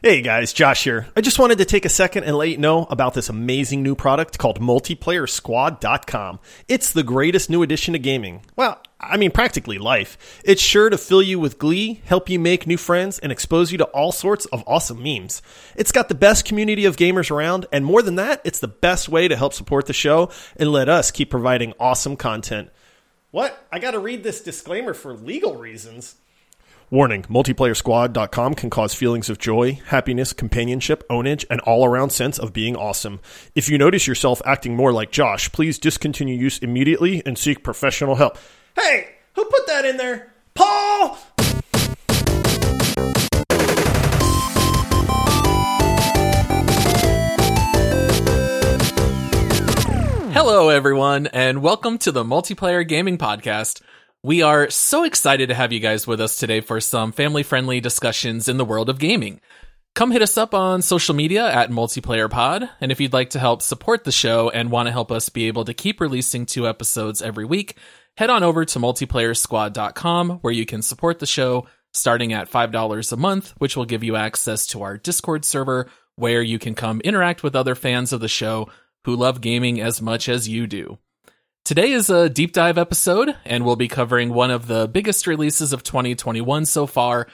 Hey guys, Josh here. I just wanted to take a second and let you know about this amazing new product called MultiplayerSquad.com. It's the greatest new addition to gaming. Well, I mean, practically life. It's sure to fill you with glee, help you make new friends, and expose you to all sorts of awesome memes. It's got the best community of gamers around, and more than that, it's the best way to help support the show and let us keep providing awesome content. What? I gotta read this disclaimer for legal reasons. Warning MultiplayerSquad.com can cause feelings of joy, happiness, companionship, ownage, and all around sense of being awesome. If you notice yourself acting more like Josh, please discontinue use immediately and seek professional help. Hey, who put that in there? Paul! Hello, everyone, and welcome to the Multiplayer Gaming Podcast. We are so excited to have you guys with us today for some family friendly discussions in the world of gaming. Come hit us up on social media at Multiplayer Pod, and if you'd like to help support the show and want to help us be able to keep releasing two episodes every week, head on over to multiplayersquad.com where you can support the show starting at $5 a month, which will give you access to our Discord server where you can come interact with other fans of the show who love gaming as much as you do. Today is a deep dive episode, and we'll be covering one of the biggest releases of 2021 so far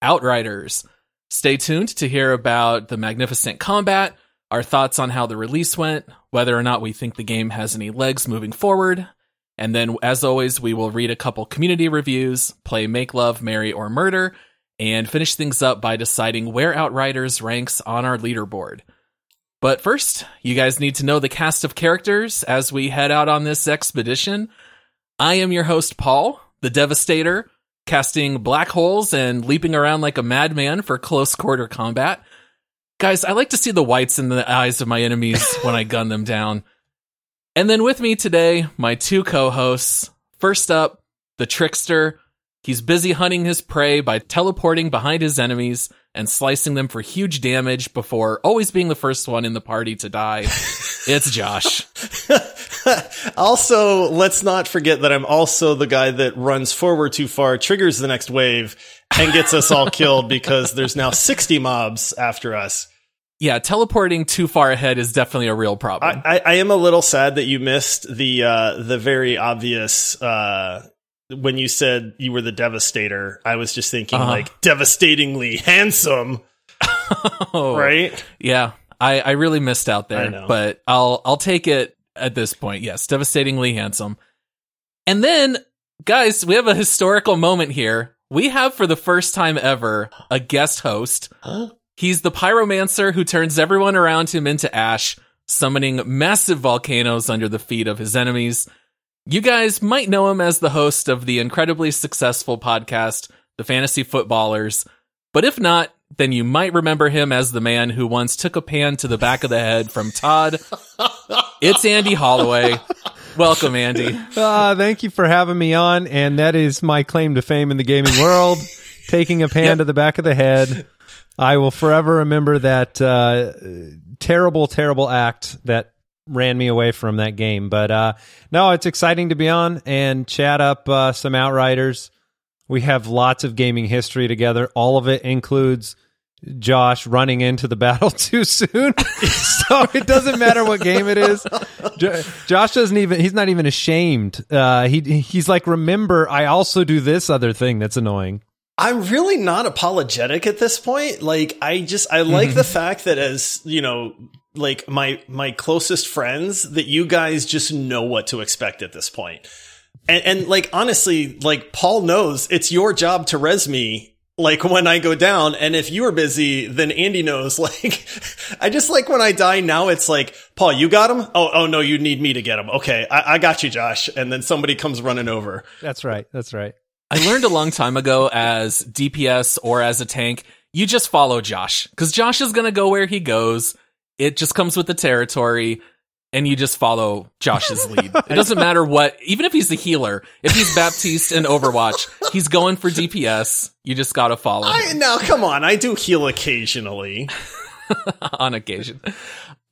Outriders. Stay tuned to hear about the magnificent combat, our thoughts on how the release went, whether or not we think the game has any legs moving forward, and then, as always, we will read a couple community reviews, play Make Love, Marry, or Murder, and finish things up by deciding where Outriders ranks on our leaderboard. But first, you guys need to know the cast of characters as we head out on this expedition. I am your host, Paul, the Devastator, casting black holes and leaping around like a madman for close quarter combat. Guys, I like to see the whites in the eyes of my enemies when I gun them down. And then with me today, my two co hosts. First up, the Trickster. He's busy hunting his prey by teleporting behind his enemies and slicing them for huge damage before always being the first one in the party to die. it's Josh. also, let's not forget that I'm also the guy that runs forward too far, triggers the next wave, and gets us all killed because there's now 60 mobs after us. Yeah, teleporting too far ahead is definitely a real problem. I, I, I am a little sad that you missed the uh, the very obvious uh, when you said you were the devastator, I was just thinking uh-huh. like devastatingly handsome. oh, right? Yeah. I, I really missed out there, but I'll I'll take it at this point. Yes, devastatingly handsome. And then, guys, we have a historical moment here. We have for the first time ever a guest host. He's the pyromancer who turns everyone around him into ash, summoning massive volcanoes under the feet of his enemies. You guys might know him as the host of the incredibly successful podcast, The Fantasy Footballers. But if not, then you might remember him as the man who once took a pan to the back of the head from Todd. it's Andy Holloway. Welcome, Andy. Uh, thank you for having me on. And that is my claim to fame in the gaming world taking a pan yep. to the back of the head. I will forever remember that uh, terrible, terrible act that ran me away from that game. But uh, no, it's exciting to be on and chat up uh, some Outriders. We have lots of gaming history together. All of it includes Josh running into the battle too soon. so it doesn't matter what game it is. Josh doesn't even, he's not even ashamed. Uh, he, he's like, remember, I also do this other thing that's annoying. I'm really not apologetic at this point. Like, I just, I like the fact that as, you know, like my my closest friends that you guys just know what to expect at this point. And, and like honestly, like Paul knows it's your job to res me like when I go down. And if you are busy, then Andy knows. Like, I just like when I die now, it's like, Paul, you got him? Oh, oh no, you need me to get him. Okay. I, I got you, Josh. And then somebody comes running over. That's right. That's right. I learned a long time ago as DPS or as a tank, you just follow Josh because Josh is going to go where he goes. It just comes with the territory and you just follow Josh's lead. It doesn't matter what, even if he's the healer, if he's Baptiste in Overwatch, he's going for DPS. You just gotta follow. I, now, come on, I do heal occasionally. On occasion.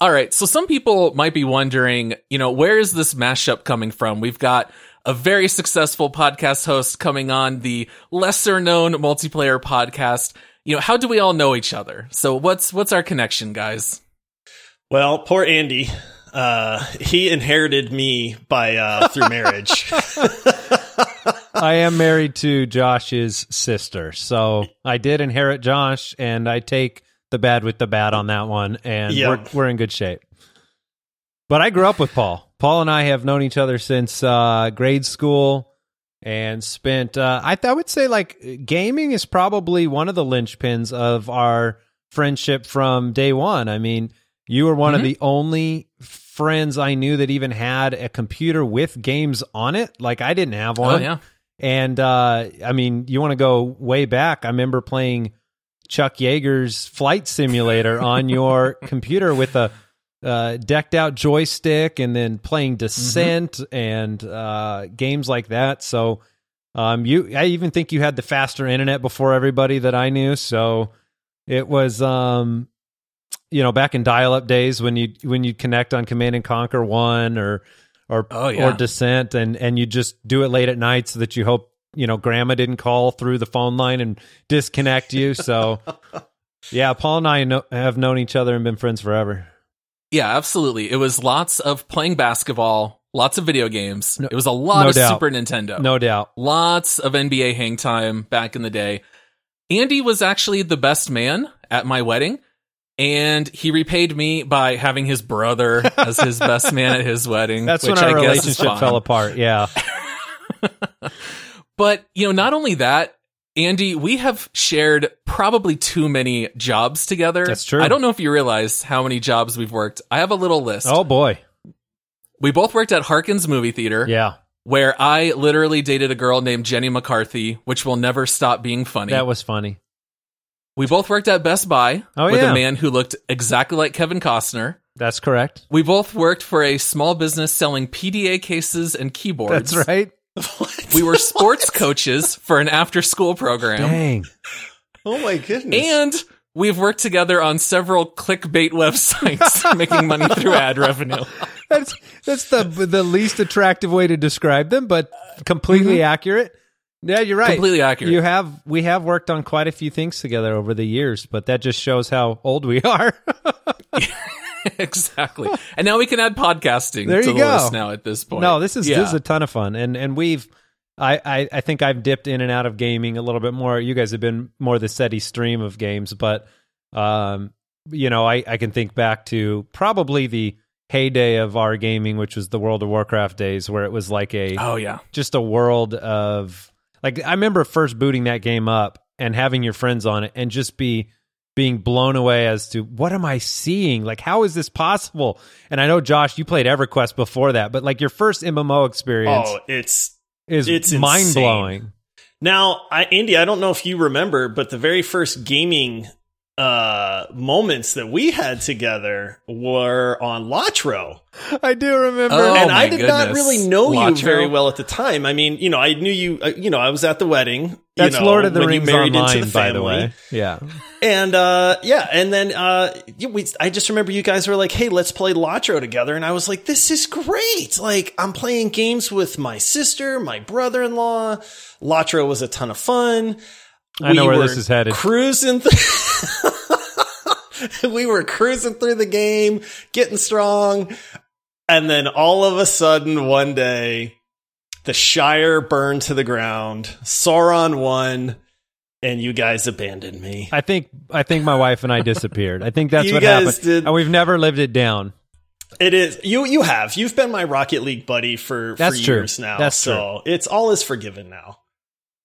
All right, so some people might be wondering, you know, where is this mashup coming from? We've got a very successful podcast host coming on the lesser known multiplayer podcast you know, how do we all know each other? So what's what's our connection, guys? Well, poor Andy. Uh, he inherited me by uh, through marriage. I am married to Josh's sister, so I did inherit Josh, and I take the bad with the bad on that one, and Yep. we're we're in good shape. But I grew up with Paul. Paul and I have known each other since uh, grade school, and spent. Uh, I, I would say like gaming is probably one of the linchpins of our friendship from day one. I mean, you were one of Mhm. the only friends I knew that even had a computer with games on it. Like I didn't have one. Oh yeah. And uh, I mean, you want to go way back. I remember playing Chuck Yeager's Flight Simulator on your computer with a uh, decked out joystick and then playing Descent and uh, games like that. So, um, you, I even think you had the faster internet before everybody that I knew. So it was, um, you know, back in dial up days when you, when you connect on Command and Conquer one or, or, Oh, yeah. or Descent and, and you just do it late at night so that you hope, you know, grandma didn't call through the phone line and disconnect you. So, yeah, Paul and I know, have known each other and been friends forever. Yeah, absolutely. It was lots of playing basketball, lots of video games. it was a lot no of doubt. Super Nintendo. No doubt. Lots of NBA Hangtime back in the day. Andy was actually the best man at my wedding, and he repaid me by having his brother as his best man at his wedding. That's when our I relationship fell apart. Yeah. But, you know, not only that, Andy, we have shared probably too many jobs together. That's true. I don't know if you realize how many jobs we've worked. I have a little list. Oh boy. We both worked at Harkins Movie Theater. Yeah. where I literally dated a girl named Jenny McCarthy, which will never stop being funny. That was funny. We both worked at Best Buy Oh, with yeah. a man who looked exactly like Kevin Costner. That's correct. We both worked for a small business selling PDA cases and keyboards. That's right. We were sports coaches for an after school program. Dang. oh my goodness! And we've worked together on several clickbait websites making money through ad revenue. That's that's the the least attractive way to describe them, but completely mm-hmm. accurate. Yeah, you're right. Completely accurate. You have we have worked on quite a few things together over the years, but that just shows how old we are. exactly. And now we can add podcasting There to you the go. list now at this point. No, this is Yeah. this is a ton of fun, and and we've. I, I, I think I've dipped in and out of gaming a little bit more. You guys have been more the steady stream of games, but um, you know, I, I can think back to probably the heyday of our gaming, which was the World of Warcraft days, where it was like a Oh yeah. just a world of like I remember first booting that game up and having your friends on it and just be being blown away as to what am I seeing? Like how is this possible? And I know Josh, you played EverQuest before that, but like your first MMO experience oh, it's is it's mind blowing. Now, I, Andy, I don't know if you remember, but the very first gaming uh, moments that we had together were on LOTRO. I do remember. Oh, and I did not really know you very well at the time. I mean, you know, I knew you, uh, you know, I was at the wedding. That's you know, Lord of the Rings married online, into the by the way. Yeah. And uh, yeah, and then uh, we, I just remember you guys were like, "Hey, let's play LOTRO together," and I was like, "This is great!" Like I'm playing games with my sister, my brother-in-law. LOTRO was a ton of fun. I know where this is headed. Cruising. Th- we were cruising through the game, getting strong, and then all of a sudden, one day, the Shire burned to the ground. Sauron won. And you guys abandoned me. I think I think my wife and I disappeared. I think that's You what happened. did- And we've never lived it down. It is you. You have. You've been my Rocket League buddy for That's for true. years now. That's so it's all is forgiven now.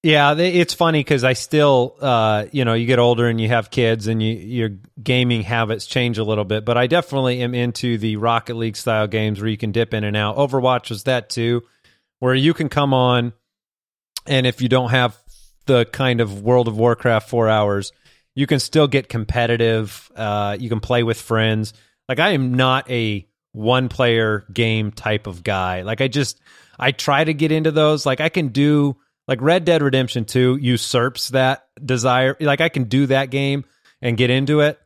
Yeah, it's funny because I still, uh, you know, you get older and you have kids and you, your gaming habits change a little bit. But I definitely am into the Rocket League style games where you can dip in and out. Overwatch was that too, where you can come on, and if you don't have the kind of World of Warcraft four hours, you can still get competitive. Uh, you can play with friends. Like I am not a one player game type of guy. Like I just I try to get into those. Like I can do like Red Dead Redemption 2 usurps that desire. Like I can do that game and get into it,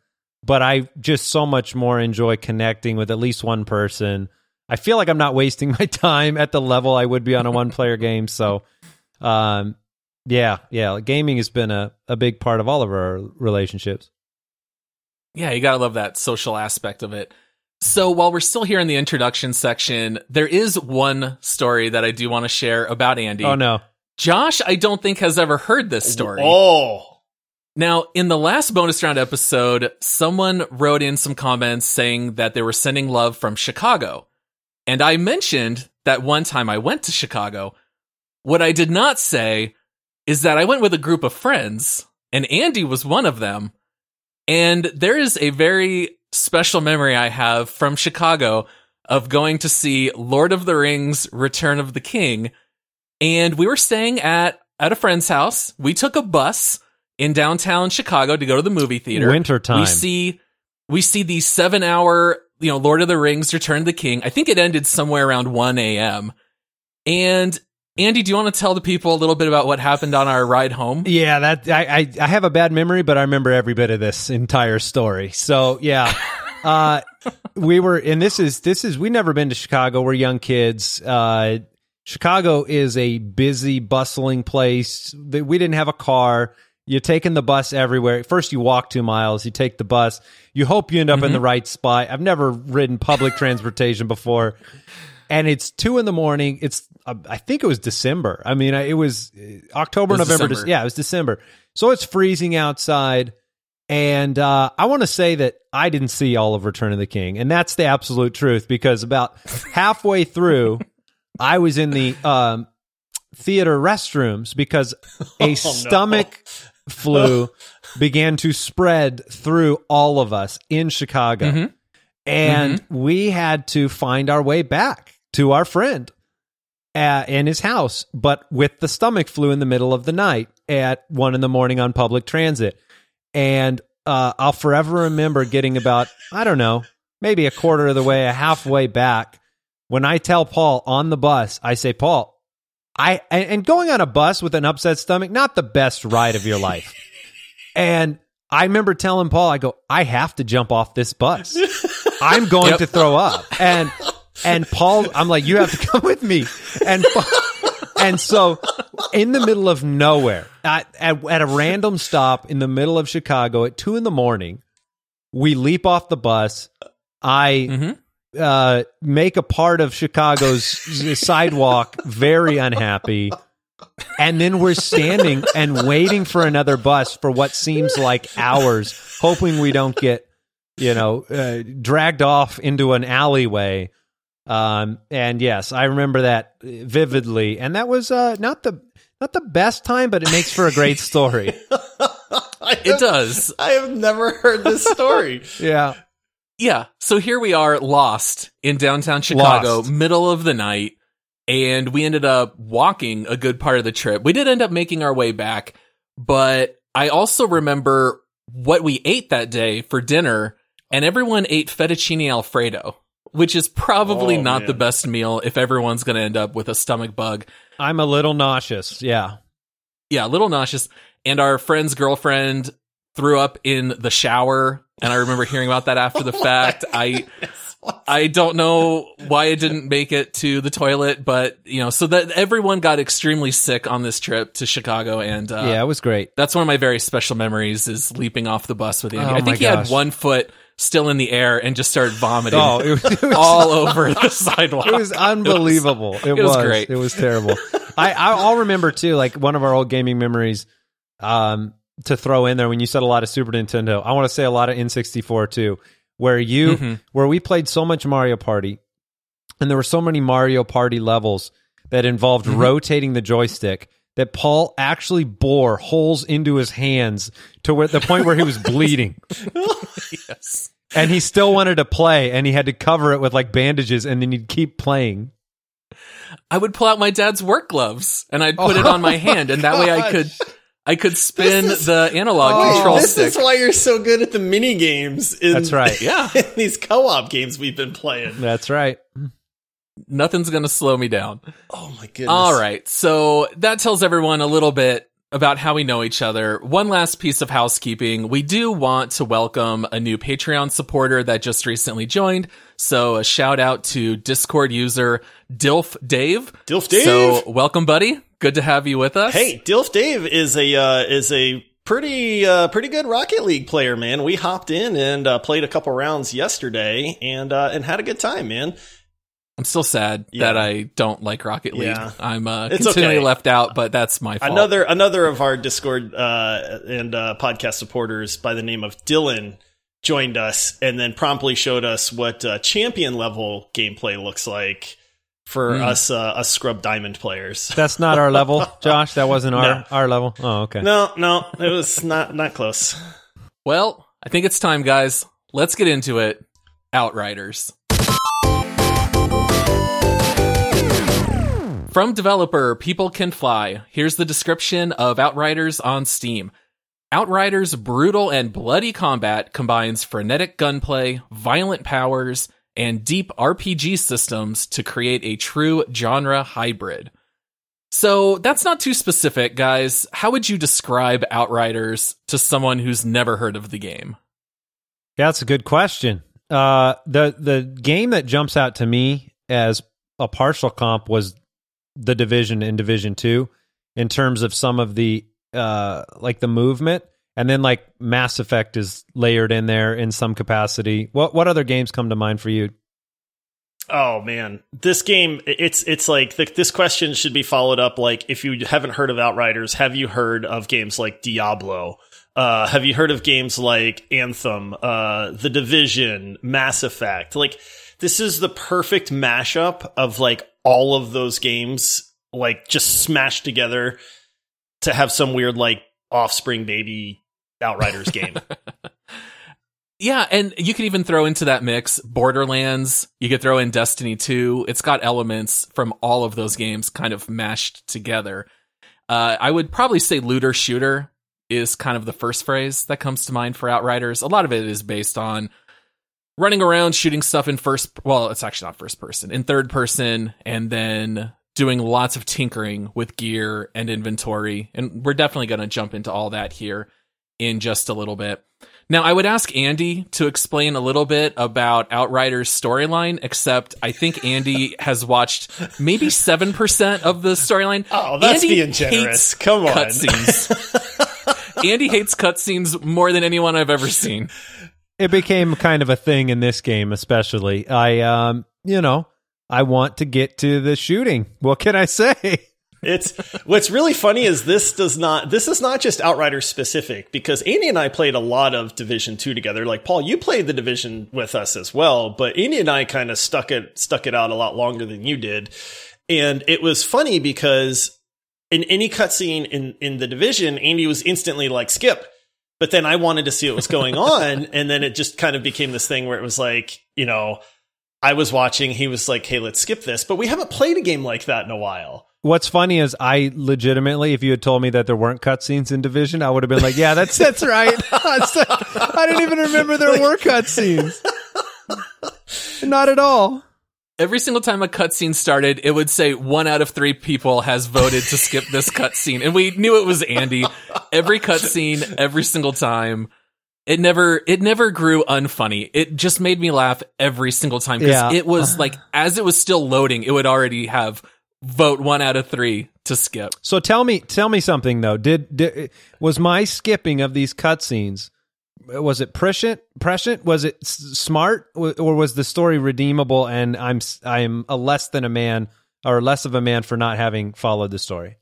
but I just so much more enjoy connecting with at least one person. I feel like I'm not wasting my time at the level I would be on a one player game. So um Yeah, yeah. Gaming has been a, a big part of all of our relationships. Yeah, you gotta love that social aspect of it. So while we're still here in the introduction section, there is one story that I do want to share about Andy. Oh no. Josh, I don't think has ever heard this story. Oh. Now, in the last bonus round episode, someone wrote in some comments saying that they were sending love from Chicago. And I mentioned that one time I went to Chicago. What I did not say is that I went with a group of friends, and Andy was one of them. And there is a very special memory I have from Chicago of going to see Lord of the Rings Return of the King. And we were staying at, at a friend's house. We took a bus in downtown Chicago to go to the movie theater. Wintertime. We see we see the seven hour, you know, Lord of the Rings Return of the King. I think it ended somewhere around 1 a.m. And Andy, do you want to tell the people a little bit about what happened on our ride home? Yeah, that I, I I have a bad memory, but I remember every bit of this entire story. So yeah. Uh, we were, and this is this is we never been to Chicago. We're young kids. Uh, Chicago is a busy, bustling place. We didn't have a car. You're taking the bus everywhere. First, you walk two miles. You take the bus. You hope you end up in the right spot. I've never ridden public transportation before, and it's two in the morning. It's uh, I think it was December. I mean, it was uh, October, It was November. December. Dec- yeah, it was December. So it's freezing outside. And uh, I want to say that I didn't see all of Return of the King, and that's the absolute truth. Because about halfway through, I was in the um, theater restrooms because a stomach flu began to spread through all of us in Chicago, Mhm. and we had to find our way back to our friend uh, in his house, but with the stomach flu in the middle of the night at one in the morning on public transit. And uh, I'll forever remember getting about, I don't know, maybe a quarter of the way, a halfway back. When I tell Paul on the bus, I say, Paul, I, and going on a bus with an upset stomach, not the best ride of your life. and I remember telling Paul, I go, I have to jump off this bus. I'm going Yep. to throw up. And and Paul, I'm like, you have to come with me. And and so in the middle of nowhere, at, at, at a random stop in the middle of Chicago at two in the morning, we leap off the bus. I Mhm. Uh, make a part of Chicago's sidewalk very unhappy. And then we're standing and waiting for another bus for what seems like hours, hoping we don't get, you know, uh, dragged off into an alleyway. Um, and yes, I remember that vividly. And that was uh, not the not the best time, but it makes for a great story. It does. I have never heard this story. Yeah. Yeah. So here we are lost in downtown Chicago, Lost. middle of the night, and we ended up walking a good part of the trip. We did end up making our way back, but I also remember what we ate that day for dinner, and everyone ate fettuccine alfredo, which is probably Oh, not man. the best meal if everyone's going to end up with a stomach bug. I'm a little nauseous. Yeah. Yeah, a little nauseous. And our friend's girlfriend threw up in the shower, and I remember hearing about that after the fact. I I don't know why it didn't make it to the toilet, but you know, so that everyone got extremely sick on this trip to Chicago, and uh, yeah, it was great. that's one of my very special memories is leaping off the bus with Andy. Oh I think he gosh. had one foot still in the air and just started vomiting Oh, it was, it was all over the sidewalk. It was unbelievable. It was, it was great. It was terrible. I, I I'll remember too, like one of our old gaming memories. Um, to throw in there when you said a lot of Super Nintendo, I want to say a lot of N64 too, where you Mhm. where we played so much Mario Party, and there were so many Mario Party levels that involved Mm-hmm. rotating the joystick. That Paul actually bore holes into his hands to where the point where he was bleeding, yes. and he still wanted to play, and he had to cover it with like bandages, and then he'd keep playing. I would pull out my dad's work gloves and I'd put it Oh on my hand, and that way I could I could spin is- the analog Oh, control this stick. is why you're so good at the mini games. In, That's right. Yeah. in these co-op games we've been playing. That's right. Nothing's gonna slow me down. Oh my goodness! All right, so that tells everyone a little bit about how we know each other, one last piece of housekeeping. We do want to welcome a new Patreon supporter that just recently joined. So a shout out to Discord user Dilf Dave. Dilf Dave. So welcome, buddy. Good to have you with us. Hey, Dilf Dave is a uh, is a pretty uh, pretty good Rocket League player, man. We hopped in and uh, played a couple rounds yesterday and uh, and had a good time, man. I'm still sad Yeah. that I don't like Rocket League. Yeah. I'm uh, It's continually okay. left out, but that's my fault. Another another of our Discord uh, and uh, podcast supporters by the name of Dylan joined us and then promptly showed us what uh, champion level gameplay looks like for Mm. us uh, us scrub diamond players. That's not our level, Josh. That wasn't our No. our level. Oh, okay. No, no, it was not not close. Well, I think it's time, guys. Let's get into it. Outriders. From developer People Can Fly, here's the description of Outriders on Steam. Outriders' brutal and bloody combat combines frenetic gunplay, violent powers, and deep RPG systems to create a true genre hybrid. So that's not too specific, guys. How would you describe Outriders to someone who's never heard of the game? Yeah, that's a good question. Uh, the the game that jumps out to me as a partial comp was the Division in Division Two, in terms of some of the uh like the movement, and then like Mass Effect is layered in there in some capacity. What what other games come to mind for you? Oh man, this game it's it's like th this question should be followed up like if you haven't heard of Outriders, have you heard of games like Diablo? Uh, have you heard of games like Anthem, uh, The Division, Mass Effect? Like this is the perfect mashup of like all of those games like just smashed together to have some weird like offspring baby Outriders game. Yeah, and you could even throw into that mix Borderlands. You could throw in Destiny 2. It's got elements from all of those games kind of mashed together. Uh, I would probably say looter shooter is kind of the first phrase that comes to mind for Outriders. A lot of it is based on running around shooting stuff in first well, it's actually not first person, in third person and then doing lots of tinkering with gear and inventory. And we're definitely going to jump into all that here in just a little bit. Now, I would ask Andy to explain a little bit about Outriders' storyline, except I think Andy has watched maybe 7% of the storyline. Oh, that's Andy being generous. Come on. Cutscenes. Andy hates cutscenes more than anyone I've ever seen. It became kind of a thing in this game, especially. I um, you know, I want to get to the shooting. What can I say? It's what's really funny is this does not this is not just Outriders specific because Andy and I played a lot of Division 2 together. Like Paul, you played the Division with us as well, but Andy and I kind of stuck it stuck it out a lot longer than you did. And it was funny because in any cutscene in in the Division, Andy was instantly like skip. But then I wanted to see what was going on and then it just kind of became this thing where it was like, you know, I was watching, he was like, "Hey, let's skip this." But we haven't played a game like that in a while. What's funny is I legitimately, if you had told me that there weren't cutscenes in Division, I would have been like, "Yeah, that's that's right." I didn't even remember there were cutscenes. Not at all. Every single time a cutscene started, it would say one out of three people has voted to skip this cutscene. And we knew it was Andy. Every cutscene, every single time. It never, it never grew unfunny. It just made me laugh every single time because Yeah. it was like, as it was still loading, it would already have vote one out of three to skip. So tell me, tell me something though. Did, did was my skipping of these cutscenes? Was it prescient? Prescient? Was it smart, or was the story redeemable? And I'm I'm a less than a man, or less of a man for not having followed the story.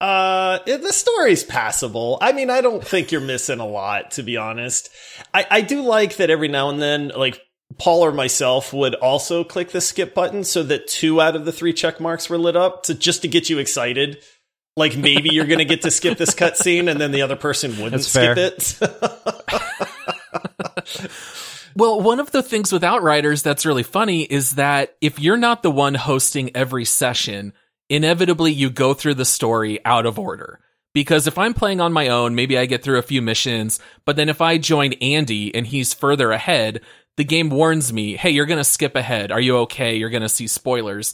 Uh, the story's passable. I mean, I don't think you're missing a lot, to be honest. I, I do like that every now and then, like, Paul or myself would also click the skip button so that two out of the three check marks were lit up to just to get you excited. Like maybe you're going to get to skip this cutscene and then the other person wouldn't That's skip fair. it. Well, one of the things with Outriders that's really funny is that if you're not the one hosting every session, inevitably you go through the story out of order. Because if I'm playing on my own, maybe I get through a few missions, but then if I join Andy and he's further ahead, the game warns me, hey, you're going to skip ahead. Are you okay? You're going to see spoilers.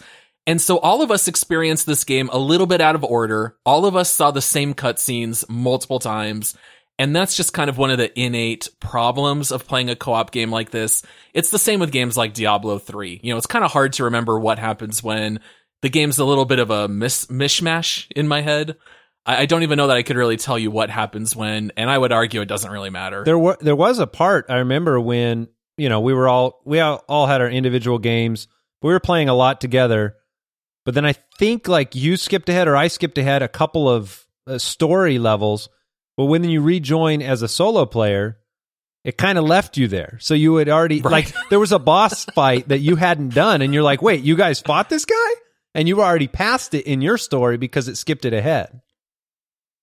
And so all of us experienced this game a little bit out of order. All of us saw the same cutscenes multiple times. And that's just kind of one of the innate problems of playing a co-op game like this. It's the same with games like Diablo 3. You know, it's kind of hard to remember what happens when the game's a little bit of a mis- mishmash in my head. I, don't even know that I could really tell you what happens when, and I would argue it doesn't really matter. There were there was a part I remember when you know we were all we all, all had our individual games. We were playing a lot together, but then I think like you skipped ahead or I skipped ahead a couple of uh, story levels. But when you rejoin as a solo player, it kind of left you there. So you had already Right. like there was a boss fight that you hadn't done, and you're like, wait, you guys fought this guy, and you already passed it in your story because it skipped it ahead.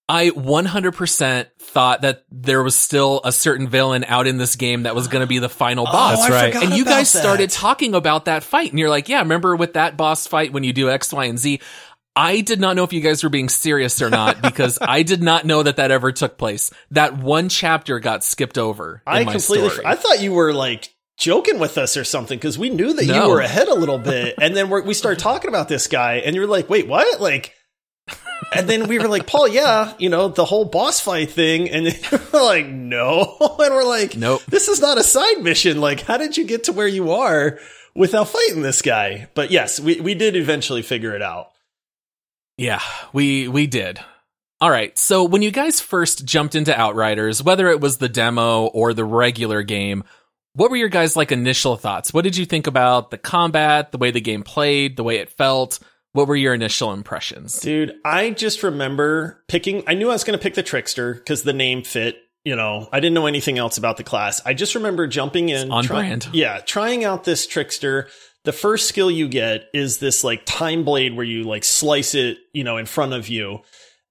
I 100% thought that there was still a certain villain out in this game that was going to be the final oh, boss. That's right. and you guys that. started talking about that fight and you're like, yeah, remember with that boss fight when you do X, Y, and Z? I did not know if you guys were being serious or not because I did not know that that ever took place. That one chapter got skipped over. In I my completely. story. I thought you were like joking with us or something because we knew that No. you were ahead a little bit, and then we're, we started talking about this guy, and you're like, "Wait, what?" Like, and then we were like, "Paul, yeah, you know the whole boss fight thing," and we're like, "No," and we're like, Nope. this is not a side mission. Like, how did you get to where you are without fighting this guy?" But yes, we we did eventually figure it out. Yeah, we we did. All right. So when you guys first jumped into Outriders, whether it was the demo or the regular game, what were your guys like initial thoughts? What did you think about the combat, the way the game played, the way it felt? What were your initial impressions? Dude, I just remember picking. I knew I was going to pick the trickster because the name fit. You know, I didn't know anything else about the class. I just remember jumping in, on brand. Yeah, trying out this trickster. The first skill you get is this like time blade where you like slice it, you know, in front of you.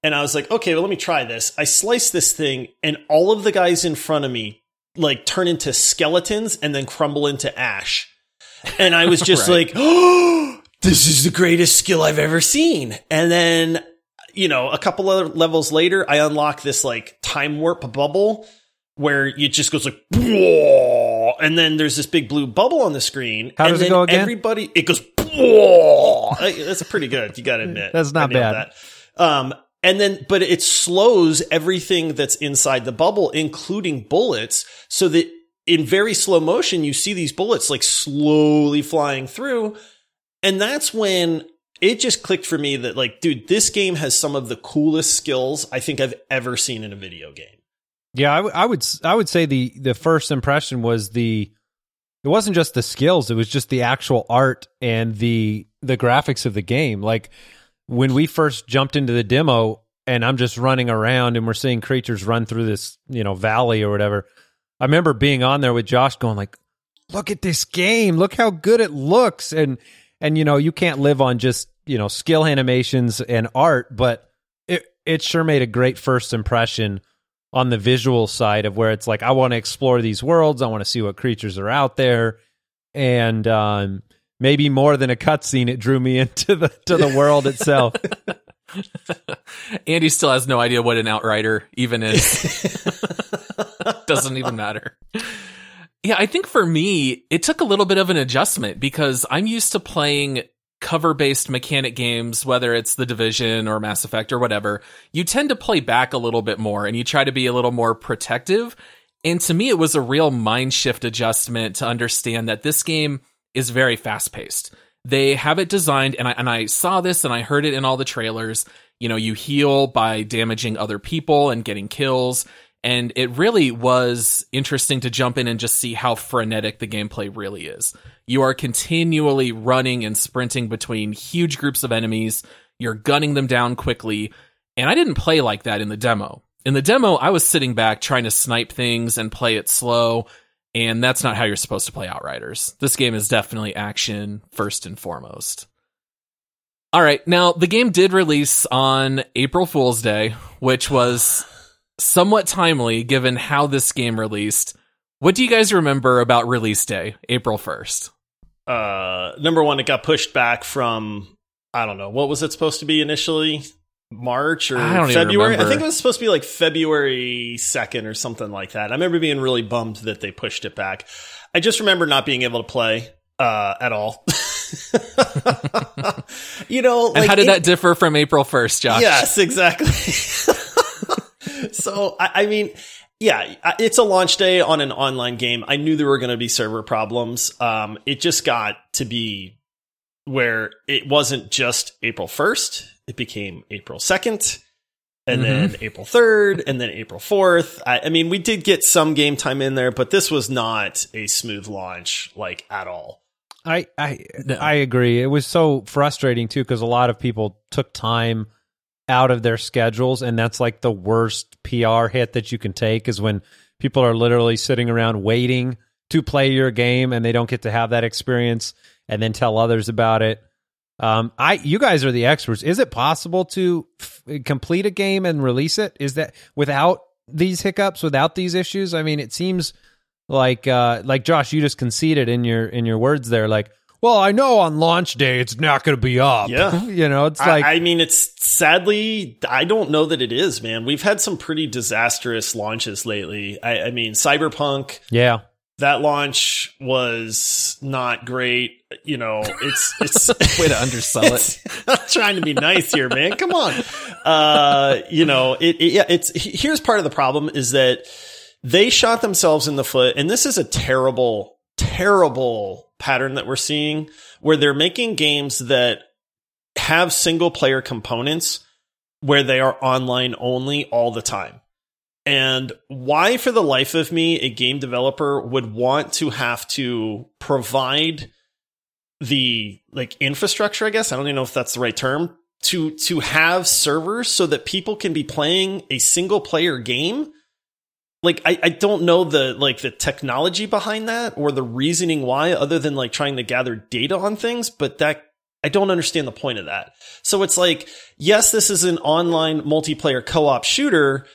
And I was like, okay, well, let me try this. I slice this thing, and all of the guys in front of me like turn into skeletons and then crumble into ash. And I was just Right. like, oh, this is the greatest skill I've ever seen. And then, you know, a couple of levels later, I unlock this like time warp bubble where it just goes like, and then there's this big blue bubble on the screen. How and does it go again? Everybody, it goes. That's pretty good. You got to admit. That's not bad. That. Um, and then, but it slows everything that's inside the bubble, including bullets, so that in very slow motion, you see these bullets like slowly flying through. And that's when it just clicked for me that, like, dude, this game has some of the coolest skills I think I've ever seen in a video game. Yeah, I, w- I would I would say the the first impression was the it wasn't just the skills; it was just the actual art and the the graphics of the game. Like when we first jumped into the demo, and I'm just running around, and we're seeing creatures run through this you know valley or whatever. I remember being on there with Josh, going like, "Look at this game! Look how good it looks!" And and you know you can't live on just you know skill animations and art, but it it sure made a great first impression on the visual side of where it's like I want to explore these worlds, I want to see what creatures are out there, and um, maybe more than a cutscene, it drew me into the to the world itself. Andy still has no idea what an outrider even is. Doesn't even matter. Yeah, I think for me, it took a little bit of an adjustment because I'm used to playing cover based mechanic games, whether it's The Division or Mass Effect or whatever. You tend to play back a little bit more and you try to be a little more protective. And to me, it was a real mind shift adjustment to understand that this game is very fast paced. They have it designed, and I, and I saw this and I heard it in all the trailers. You know, you heal by damaging other people and getting kills. And it really was interesting to jump in and just see how frenetic the gameplay really is. You are continually running and sprinting between huge groups of enemies. You're gunning them down quickly. And I didn't play like that in the demo. In the demo, I was sitting back trying to snipe things and play it slow. And that's not how you're supposed to play Outriders. This game is definitely action first and foremost. All right. Now, the game did release on April Fool's Day, which was somewhat timely given how this game released. What do you guys remember about release day, April 1st? Uh, number one, it got pushed back from I don't know what was it supposed to be initially, March or I February. I think it was supposed to be like February second or something like that. I remember being really bummed that they pushed it back. I just remember not being able to play uh, at all. you know, and like how did it- that differ from April 1st, Josh? Yes, exactly. so, I, I mean, yeah, it's a launch day on an online game. I knew there were going to be server problems. Um, it just got to be where it wasn't just April 1st, it became April 2nd. And then April 3rd, and then April 4th. I, I mean, we did get some game time in there, but this was not a smooth launch, like at all. I I No. I agree. It was so frustrating too because a lot of people took time out of their schedules, and that's like the worst PR hit that you can take is when people are literally sitting around waiting to play your game and they don't get to have that experience and then tell others about it. Um, I you guys are the experts. Is it possible to f- complete a game and release it? Is that without these hiccups, without these issues? I mean, it seems like uh like Josh, you just conceded in your in your words there, like, well, I know on launch day it's not going to be up. Yeah. you know, it's like I, mean, it's sadly, I don't know that it is, man. We've had some pretty disastrous launches lately. I, I mean, Cyberpunk, yeah, that launch was not great. You know, it's, it's, Way to undersell it. I'm trying to be nice here, man. Come on. Uh, you know, it, it, yeah, it's, here's part of the problem is that they shot themselves in the foot. And this is a terrible, terrible pattern that we're seeing where they're making games that have single player components where they are online only all the time. And why, for the life of me, a game developer would want to have to provide the like infrastructure, I guess. I don't even know if that's the right term to, to have servers so that people can be playing a single player game. Like, I, I don't know the, like the technology behind that or the reasoning why other than like trying to gather data on things, but that I don't understand the point of that. So it's like, yes, this is an online multiplayer co-op shooter.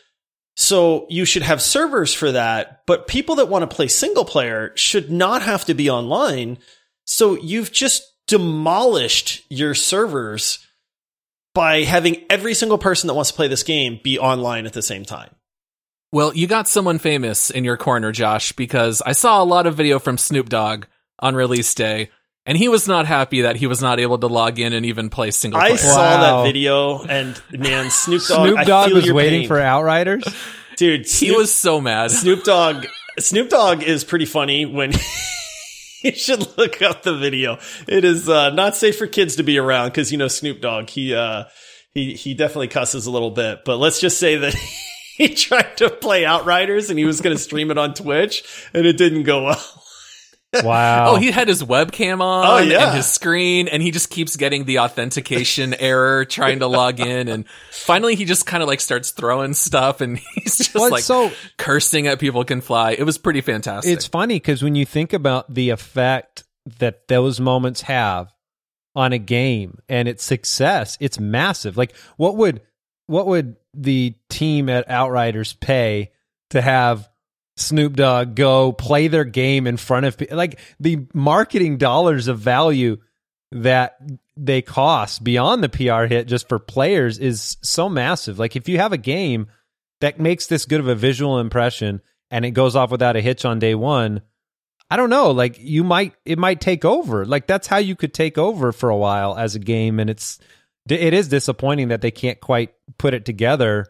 So you should have servers for that, but people that want to play single player should not have to be online. So you've just demolished your servers by having every single person that wants to play this game be online at the same time. Well, you got someone famous in your corner, Josh, because I saw a lot of video from Snoop Dogg on release day, and he was not happy that he was not able to log in and even play single I player. saw Wow. that video and man, Snoop Dogg, Snoop I Dogg feel was your waiting pain. for Outriders. dude. he was so mad. Snoop Dogg. Snoop Dogg is pretty funny when you should look up the video. It is uh, not safe for kids to be around because you know Snoop Dogg. He uh, he he definitely cusses a little bit. But let's just say that he tried to play Outriders and he was going to stream it on Twitch and it didn't go well. Wow. Oh, he had his webcam on Oh, yeah. and his screen, and he just keeps getting the authentication error trying to log in. And finally, he just kind of like starts throwing stuff and he's just Well, like so cursing at People Can Fly. It was pretty fantastic. it's funny because when you think about the effect that those moments have on a game and its success, it's massive. Like, what would what would the team at Outriders pay to have Snoop Dogg go play their game in front of pe- like the marketing dollars of value that they cost beyond the PR hit just for players is so massive. Like if you have a game that makes this good of a visual impression and it goes off without a hitch on day one, I don't know. Like you might, it might take over. Like that's how you could take over for a while as a game, and it's it is disappointing that they can't quite put it together.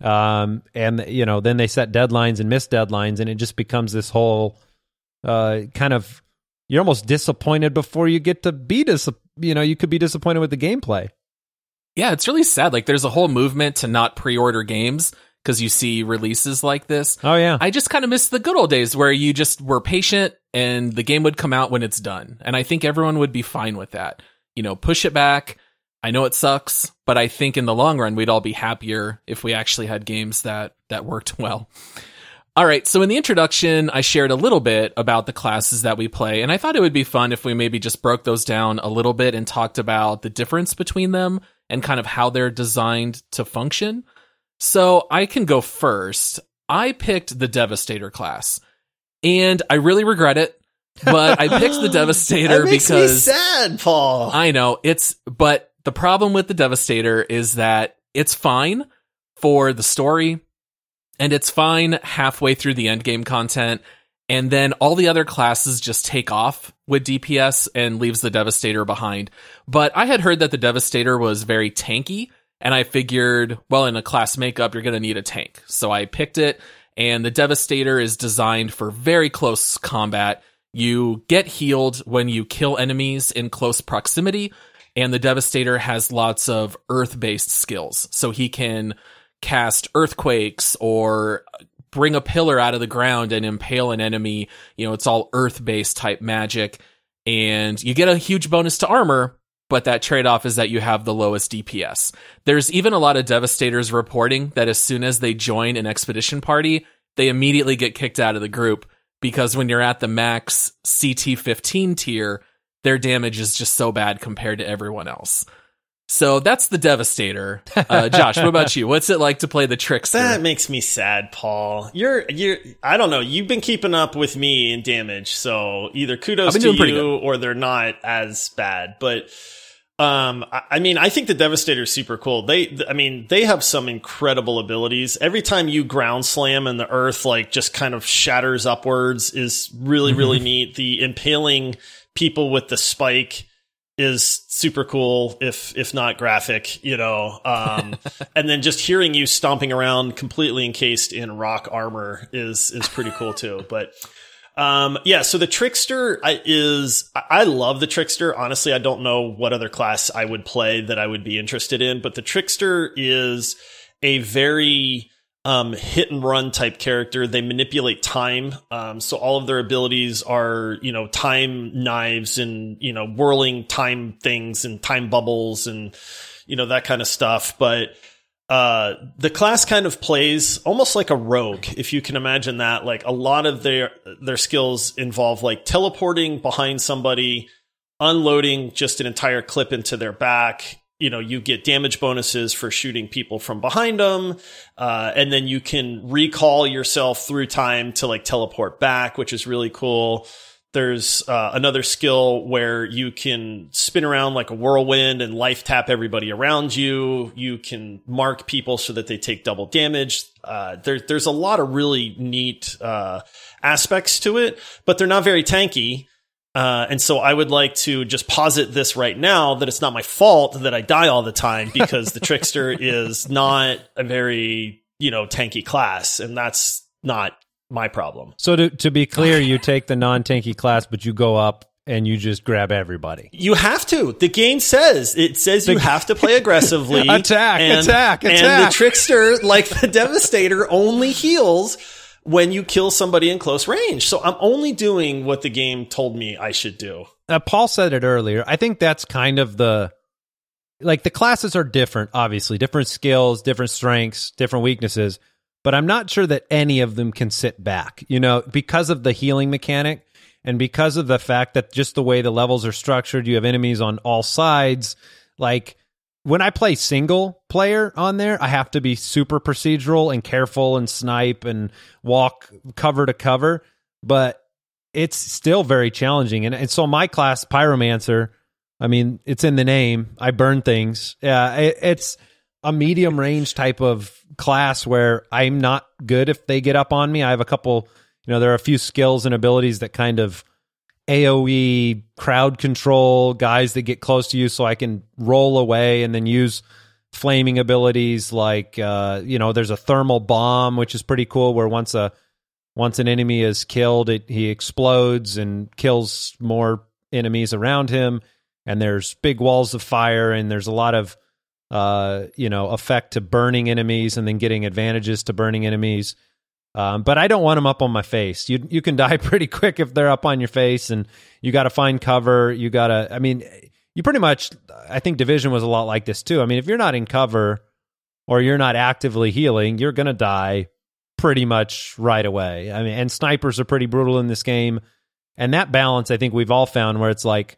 Um, and you know, then they set deadlines and miss deadlines, and it just becomes this whole uh kind of you're almost disappointed before you get to be dis. You know, you could be disappointed with the gameplay. Yeah, it's really sad. Like there's a whole movement to not pre-order games because you see releases like this. Oh yeah, I just kind of miss the good old days where you just were patient and the game would come out when it's done. And I think everyone would be fine with that. You know, push it back. I know it sucks, but I think in the long run we'd all be happier if we actually had games that that worked well. All right, so in the introduction, I shared a little bit about the classes that we play, and I thought it would be fun if we maybe just broke those down a little bit and talked about the difference between them and kind of how they're designed to function. So I can go first. I picked the Devastator class, and I really regret it, but I picked the Devastator because sad, Paul. I know it's, but the problem with the Devastator is that it's fine for the story and it's fine halfway through the end game content. and then all the other classes just take off with DPS and leaves the Devastator behind. But I had heard that the Devastator was very tanky, and I figured, well, in a class makeup, you're going to need a tank. So I picked it, and the Devastator is designed for very close combat. You get healed when you kill enemies in close proximity, and the Devastator has lots of earth based skills. So he can cast earthquakes or bring a pillar out of the ground and impale an enemy. You know, it's all earth based type magic. And you get a huge bonus to armor, but that trade off is that you have the lowest DPS. There's even a lot of Devastators reporting that as soon as they join an expedition party, they immediately get kicked out of the group because when you're at the max CT 15 tier, their damage is just so bad compared to everyone else. So that's the Devastator. Uh, Josh, what about you? What's it like to play the Trickster? That makes me sad, Paul. You're you're I don't know. You've been keeping up with me in damage, so either kudos to you or they're not as bad. But um, I, I mean, I think the Devastator is super cool. They, I mean, they have some incredible abilities. Every time you ground slam and the earth like just kind of shatters upwards is really really neat. The impaling people with the spike is super cool if if not graphic you know um, and then just hearing you stomping around completely encased in rock armor is is pretty cool too but um, yeah so the trickster is i love the trickster. Honestly i don't know what other class i would play that i would be interested in but the trickster is a very um, hit and run type character. They manipulate time. Um, so all of their abilities are, you know, time knives and, you know, whirling time things and time bubbles and, you know, that kind of stuff. But, uh, the class kind of plays almost like a rogue, if you can imagine that. Like a lot of their, their skills involve like teleporting behind somebody, unloading just an entire clip into their back, you know you get damage bonuses for shooting people from behind them uh, and then you can recall yourself through time to like teleport back which is really cool. There's uh, another skill where you can spin around like a whirlwind and life tap everybody around you. You can mark people so that they take double damage. Uh, there, there's a lot of really neat uh, aspects to it but they're not very tanky uh, and so I would like to just posit this right now that it's not my fault that I die all the time because the trickster is not a very, you know, tanky class. And that's not my problem. So to, to be clear, you take the non tanky class, but you go up and you just grab everybody. You have to. The game says it says you have to play aggressively. attack, and, attack, attack. And the trickster, like the devastator, only heals when you kill somebody in close range. So I'm only doing what the game told me I should do. Paul said it earlier. I think that's kind of the like the classes are different, obviously, different skills, different strengths, different weaknesses, but I'm not sure that any of them can sit back, you know, because of the healing mechanic and because of the fact that just the way the levels are structured, you have enemies on all sides. Like when I play single player on there, I have to be super procedural and careful and snipe and walk cover to cover, but it's still very challenging. And, and so my class, Pyromancer, I mean, it's in the name. I burn things. Yeah, it, it's a medium range type of class where I'm not good if they get up on me. I have a couple, you know, there are a few skills and abilities that kind of AoE crowd control guys that get close to you so I can roll away and then use flaming abilities like uh, you know there's a thermal bomb which is pretty cool where once a once an enemy is killed it he explodes and kills more enemies around him. And there's big walls of fire and there's a lot of uh, you know effect to burning enemies and then getting advantages to burning enemies um, but I don't want them up on my face. You you can die pretty quick if they're up on your face, and you got to find cover. You got to. I mean, you pretty much. I think division was a lot like this too. I mean, if you're not in cover or you're not actively healing, you're gonna die pretty much right away. I mean, and snipers are pretty brutal in this game, and that balance I think we've all found where it's like,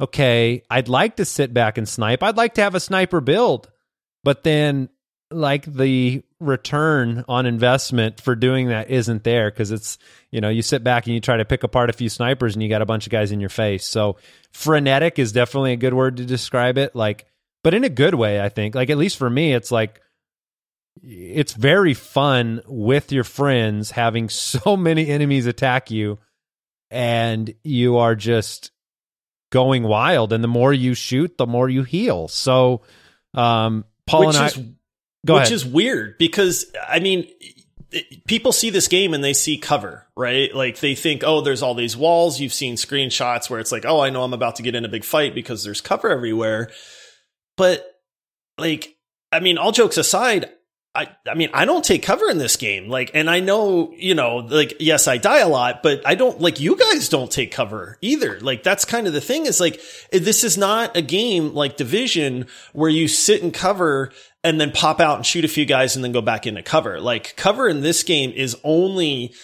okay, I'd like to sit back and snipe. I'd like to have a sniper build, but then like the return on investment for doing that isn't there because it's you know you sit back and you try to pick apart a few snipers and you got a bunch of guys in your face. So frenetic is definitely a good word to describe it like but in a good way i think. Like at least for me it's like it's very fun with your friends having so many enemies attack you and you are just going wild. And the more you shoot the more you heal. So um paul which and is, i go which ahead is weird because I mean, people see this game and they see cover, right? Like they think, oh, there's all these walls. You've seen screenshots where it's like, oh, I know I'm about to get in a big fight because there's cover everywhere. But like, I mean, all jokes aside, I, I mean, I don't take cover in this game. Like, and I know, you know, like, yes, I die a lot, but I don't, like, you guys don't take cover either. Like, that's kind of the thing is like, this is not a game like Division where you sit and cover and then pop out and shoot a few guys and then go back into cover. Like, cover in this game is only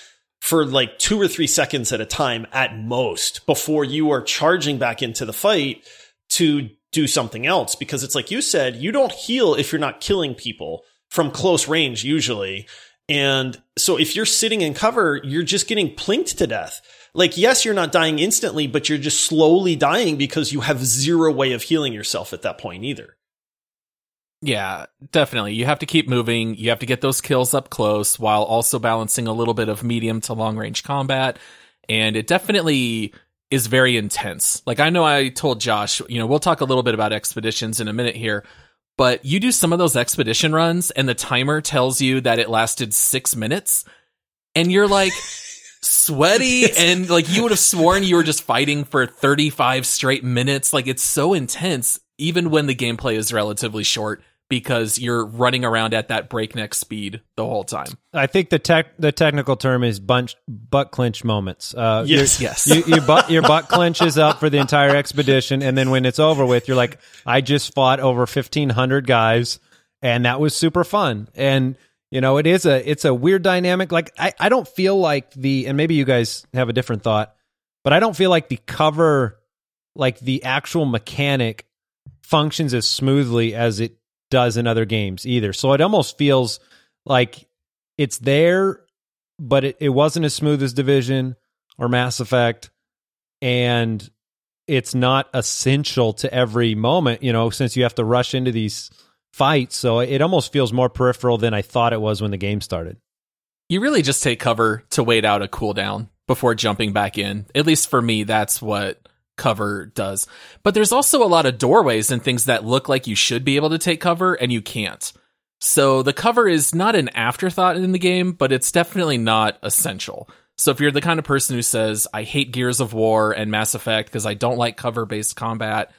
for like two or three seconds at a time at most before you are charging back into the fight to do something else. Because it's like you said, you don't heal if you're not killing people from close range usually. And so if you're sitting in cover, you're just getting plinked to death. Like, yes, you're not dying instantly, but you're just slowly dying because you have zero way of healing yourself at that point either. Yeah, definitely. You have to keep moving. You have to get those kills up close while also balancing a little bit of medium to long range combat. And it definitely is very intense. Like I know I told Josh, you know, we'll talk a little bit about expeditions in a minute here, but you do some of those expedition runs and the timer tells you that it lasted six minutes and you're like sweaty and like you would have sworn you were just fighting for 35 straight minutes. Like it's so intense, even when the gameplay is relatively short because you're running around at that breakneck speed the whole time. I think the tech the technical term is bunch butt clinch moments. Uh, Yes. Yes. you, your butt your butt clenches up for the entire expedition, and then when it's over with, you're like, I just fought over fifteen hundred guys, and that was super fun. And you know, it is a it's a weird dynamic. Like I I don't feel like the and maybe you guys have a different thought, but I don't feel like the cover, like the actual mechanic, functions as smoothly as it does in other games either. So it almost feels like it's there, but it, it wasn't as smooth as Division or Mass Effect, and it's not essential to every moment, you know, since you have to rush into these fights. So it almost feels more peripheral than I thought it was when the game started. You really just take cover to wait out a cooldown before jumping back in. At least for me, that's what cover does. But there's also a lot of doorways and things that look like you should be able to take cover and you can't. So the cover is not an afterthought in the game, but it's definitely not essential. So if you're the kind of person who says, I hate Gears of War and Mass Effect because I don't like cover based combat,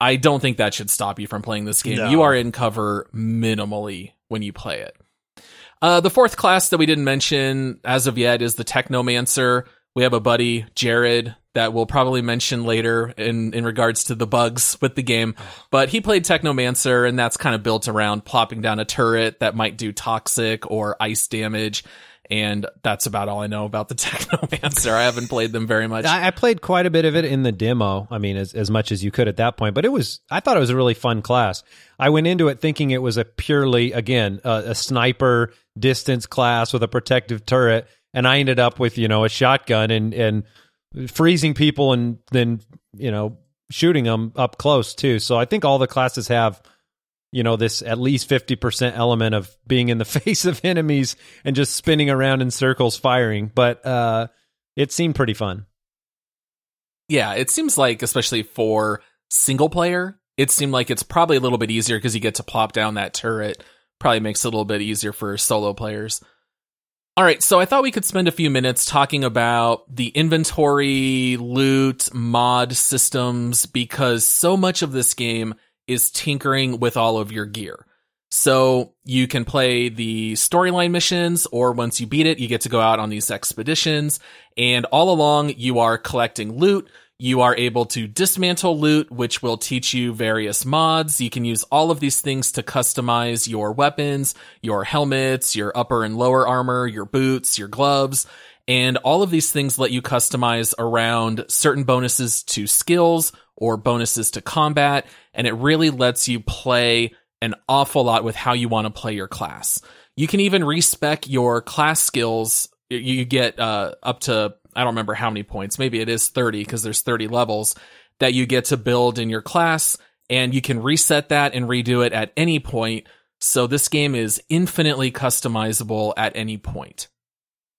I don't think that should stop you from playing this game. No. You are in cover minimally when you play it. Uh, the fourth class that we didn't mention as of yet is the Technomancer. We have a buddy, Jared, that we'll probably mention later in, in regards to the bugs with the game. But he played Technomancer, and that's kind of built around plopping down a turret that might do toxic or ice damage. And that's about all I know about the Technomancer. I haven't played them very much. I, played quite a bit of it in the demo. I mean, as as much as you could at that point. But it was I thought it was a really fun class. I went into it thinking it was a purely again a, a sniper distance class with a protective turret, and I ended up with you know a shotgun and and freezing people and then you know shooting them up close too. So I think all the classes have you know this at least 50% element of being in the face of enemies and just spinning around in circles firing but uh it seemed pretty fun yeah, it seems like, especially for single player, it seemed like it's probably a little bit easier because you get to plop down that turret. Probably makes it a little bit easier for solo players. All right, so I thought we could spend a few minutes talking about the inventory, loot, mod systems, because so much of this game is tinkering with all of your gear. So you can play the storyline missions, or once you beat it, you get to go out on these expeditions. And all along, you are collecting loot. You are able to dismantle loot, which will teach you various mods. You can use all of these things to customize your weapons, your helmets, your upper and lower armor, your boots, your gloves. And all of these things let you customize around certain bonuses to skills or bonuses to combat. And it really lets you play an awful lot with how you want to play your class. You can even respec your class skills. You- get uh, up to, I don't remember how many points. Maybe it is 30 because there's 30 levels that you get to build in your class. And you can reset that and redo it at any point. So this game is infinitely customizable at any point.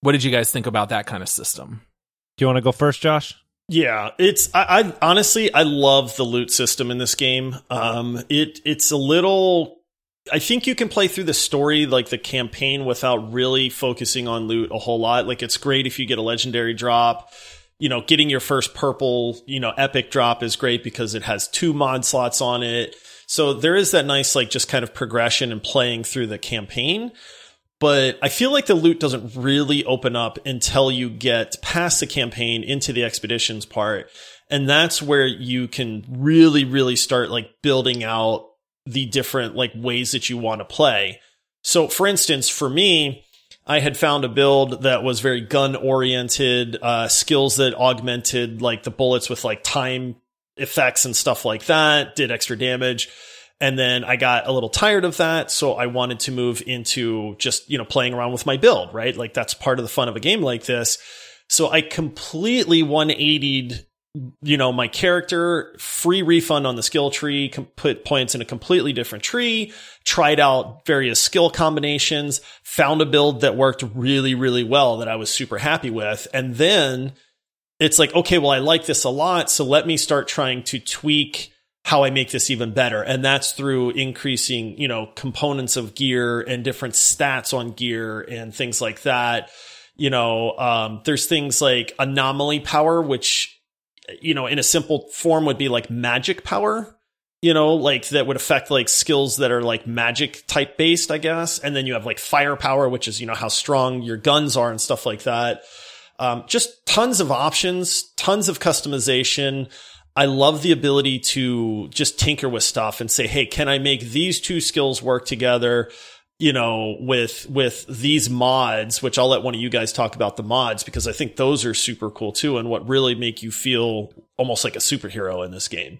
What did you guys think about that kind of system? Do you want to go first, Josh? Yeah, it's I, I honestly I love the loot system in this game. Um, it it's a little. I think you can play through the story like the campaign without really focusing on loot a whole lot. Like it's great if you get a legendary drop. You know, getting your first purple, you know, epic drop is great because it has two mod slots on it. So there is that nice like just kind of progression and playing through the campaign but I feel like the loot doesn't really open up until you get past the campaign into the expeditions part. And that's where you can really, really start like building out the different like ways that you want to play. So for instance, for me, I had found a build that was very gun oriented, uh, skills that augmented like the bullets with like time effects and stuff like that, did extra damage. And then I got a little tired of that. So I wanted to move into just, you know, playing around with my build, right? Like that's part of the fun of a game like this. So I completely 180'd, you know, my character, free refund on the skill tree, put points in a completely different tree, tried out various skill combinations, found a build that worked really, really well that I was super happy with. And then it's like, okay, well, I like this a lot. So let me start trying to tweak how I make this even better. And that's through increasing, you know, components of gear and different stats on gear and things like that. You know, um, there's things like anomaly power, which, you know, in a simple form would be like magic power, you know, like that would affect like skills that are like magic type based, I guess. And then you have like firepower, which is, you know, how strong your guns are and stuff like that. Um, just tons of options, tons of customization. I love the ability to just tinker with stuff and say, Hey, can I make these two skills work together? You know, with, with these mods, which I'll let one of you guys talk about the mods because I think those are super cool too. And what really make you feel almost like a superhero in this game.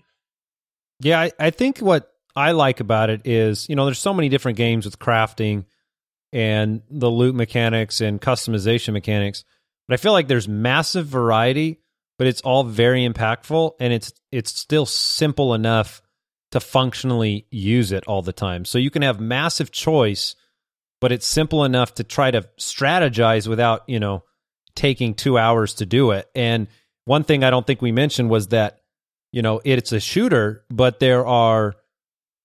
Yeah. I, I think what I like about it is, you know, there's so many different games with crafting and the loot mechanics and customization mechanics, but I feel like there's massive variety but it's all very impactful and it's it's still simple enough to functionally use it all the time. So you can have massive choice, but it's simple enough to try to strategize without, you know, taking 2 hours to do it. And one thing I don't think we mentioned was that you know, it's a shooter, but there are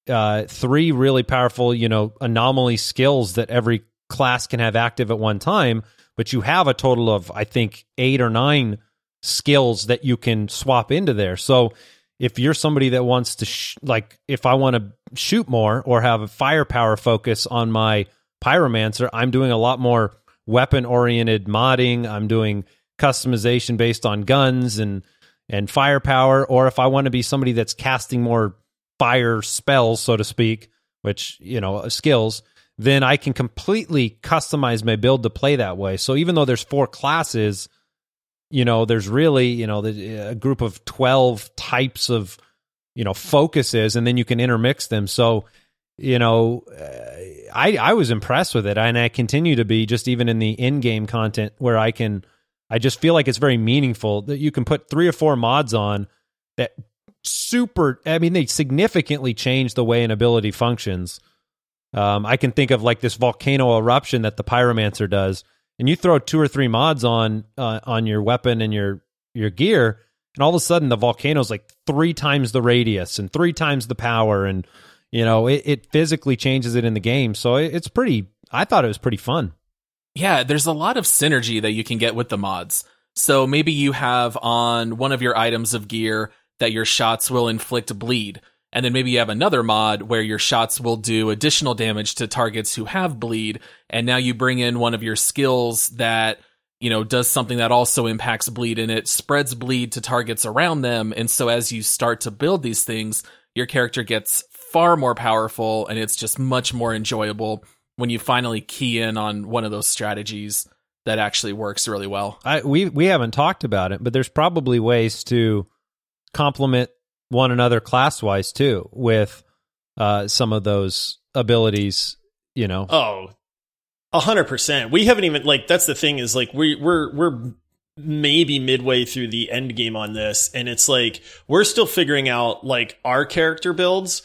uh, three really powerful, you know, anomaly skills that every class can have active at one time, but you have a total of I think 8 or 9 skills that you can swap into there. So if you're somebody that wants to sh- like if I want to shoot more or have a firepower focus on my pyromancer, I'm doing a lot more weapon oriented modding. I'm doing customization based on guns and and firepower or if I want to be somebody that's casting more fire spells so to speak, which, you know, uh, skills, then I can completely customize my build to play that way. So even though there's four classes, you know, there's really, you know, a group of 12 types of, you know, focuses, and then you can intermix them. So, you know, uh, I I was impressed with it, and I continue to be just even in the in-game content where I can, I just feel like it's very meaningful that you can put three or four mods on that super. I mean, they significantly change the way an ability functions. Um, I can think of like this volcano eruption that the pyromancer does and you throw two or three mods on uh, on your weapon and your your gear, and all of a sudden the volcano's like three times the radius and three times the power, and you know it, it physically changes it in the game. So it, it's pretty. I thought it was pretty fun. Yeah, there's a lot of synergy that you can get with the mods. So maybe you have on one of your items of gear that your shots will inflict bleed. And then maybe you have another mod where your shots will do additional damage to targets who have bleed. And now you bring in one of your skills that, you know, does something that also impacts bleed and it spreads bleed to targets around them. And so as you start to build these things, your character gets far more powerful and it's just much more enjoyable when you finally key in on one of those strategies that actually works really well. I, we we haven't talked about it, but there's probably ways to complement one another class wise too with uh, some of those abilities. You know. Oh, a hundred percent. We haven't even like that's the thing is like we we're we're maybe midway through the end game on this and it's like we're still figuring out like our character builds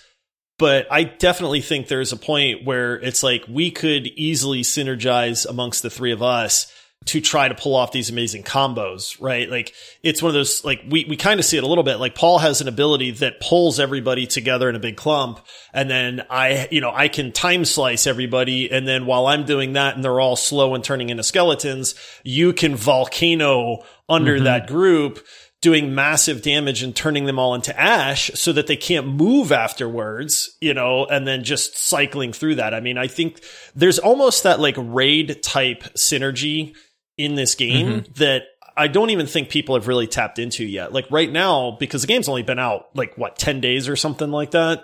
but I definitely think there's a point where it's like we could easily synergize amongst the three of us to try to pull off these amazing combos, right? Like it's one of those, like we, we kind of see it a little bit. Like Paul has an ability that pulls everybody together in a big clump. And then I, you know, I can time slice everybody. And then while I'm doing that and they're all slow and turning into skeletons, you can volcano under Mm-hmm. that group doing massive damage and turning them all into ash so that they can't move afterwards, you know, and then just cycling through that. I mean, I think there's almost that like raid type synergy in this game mm-hmm. that I don't even think people have really tapped into yet. Like right now, because the game's only been out like what, 10 days or something like that,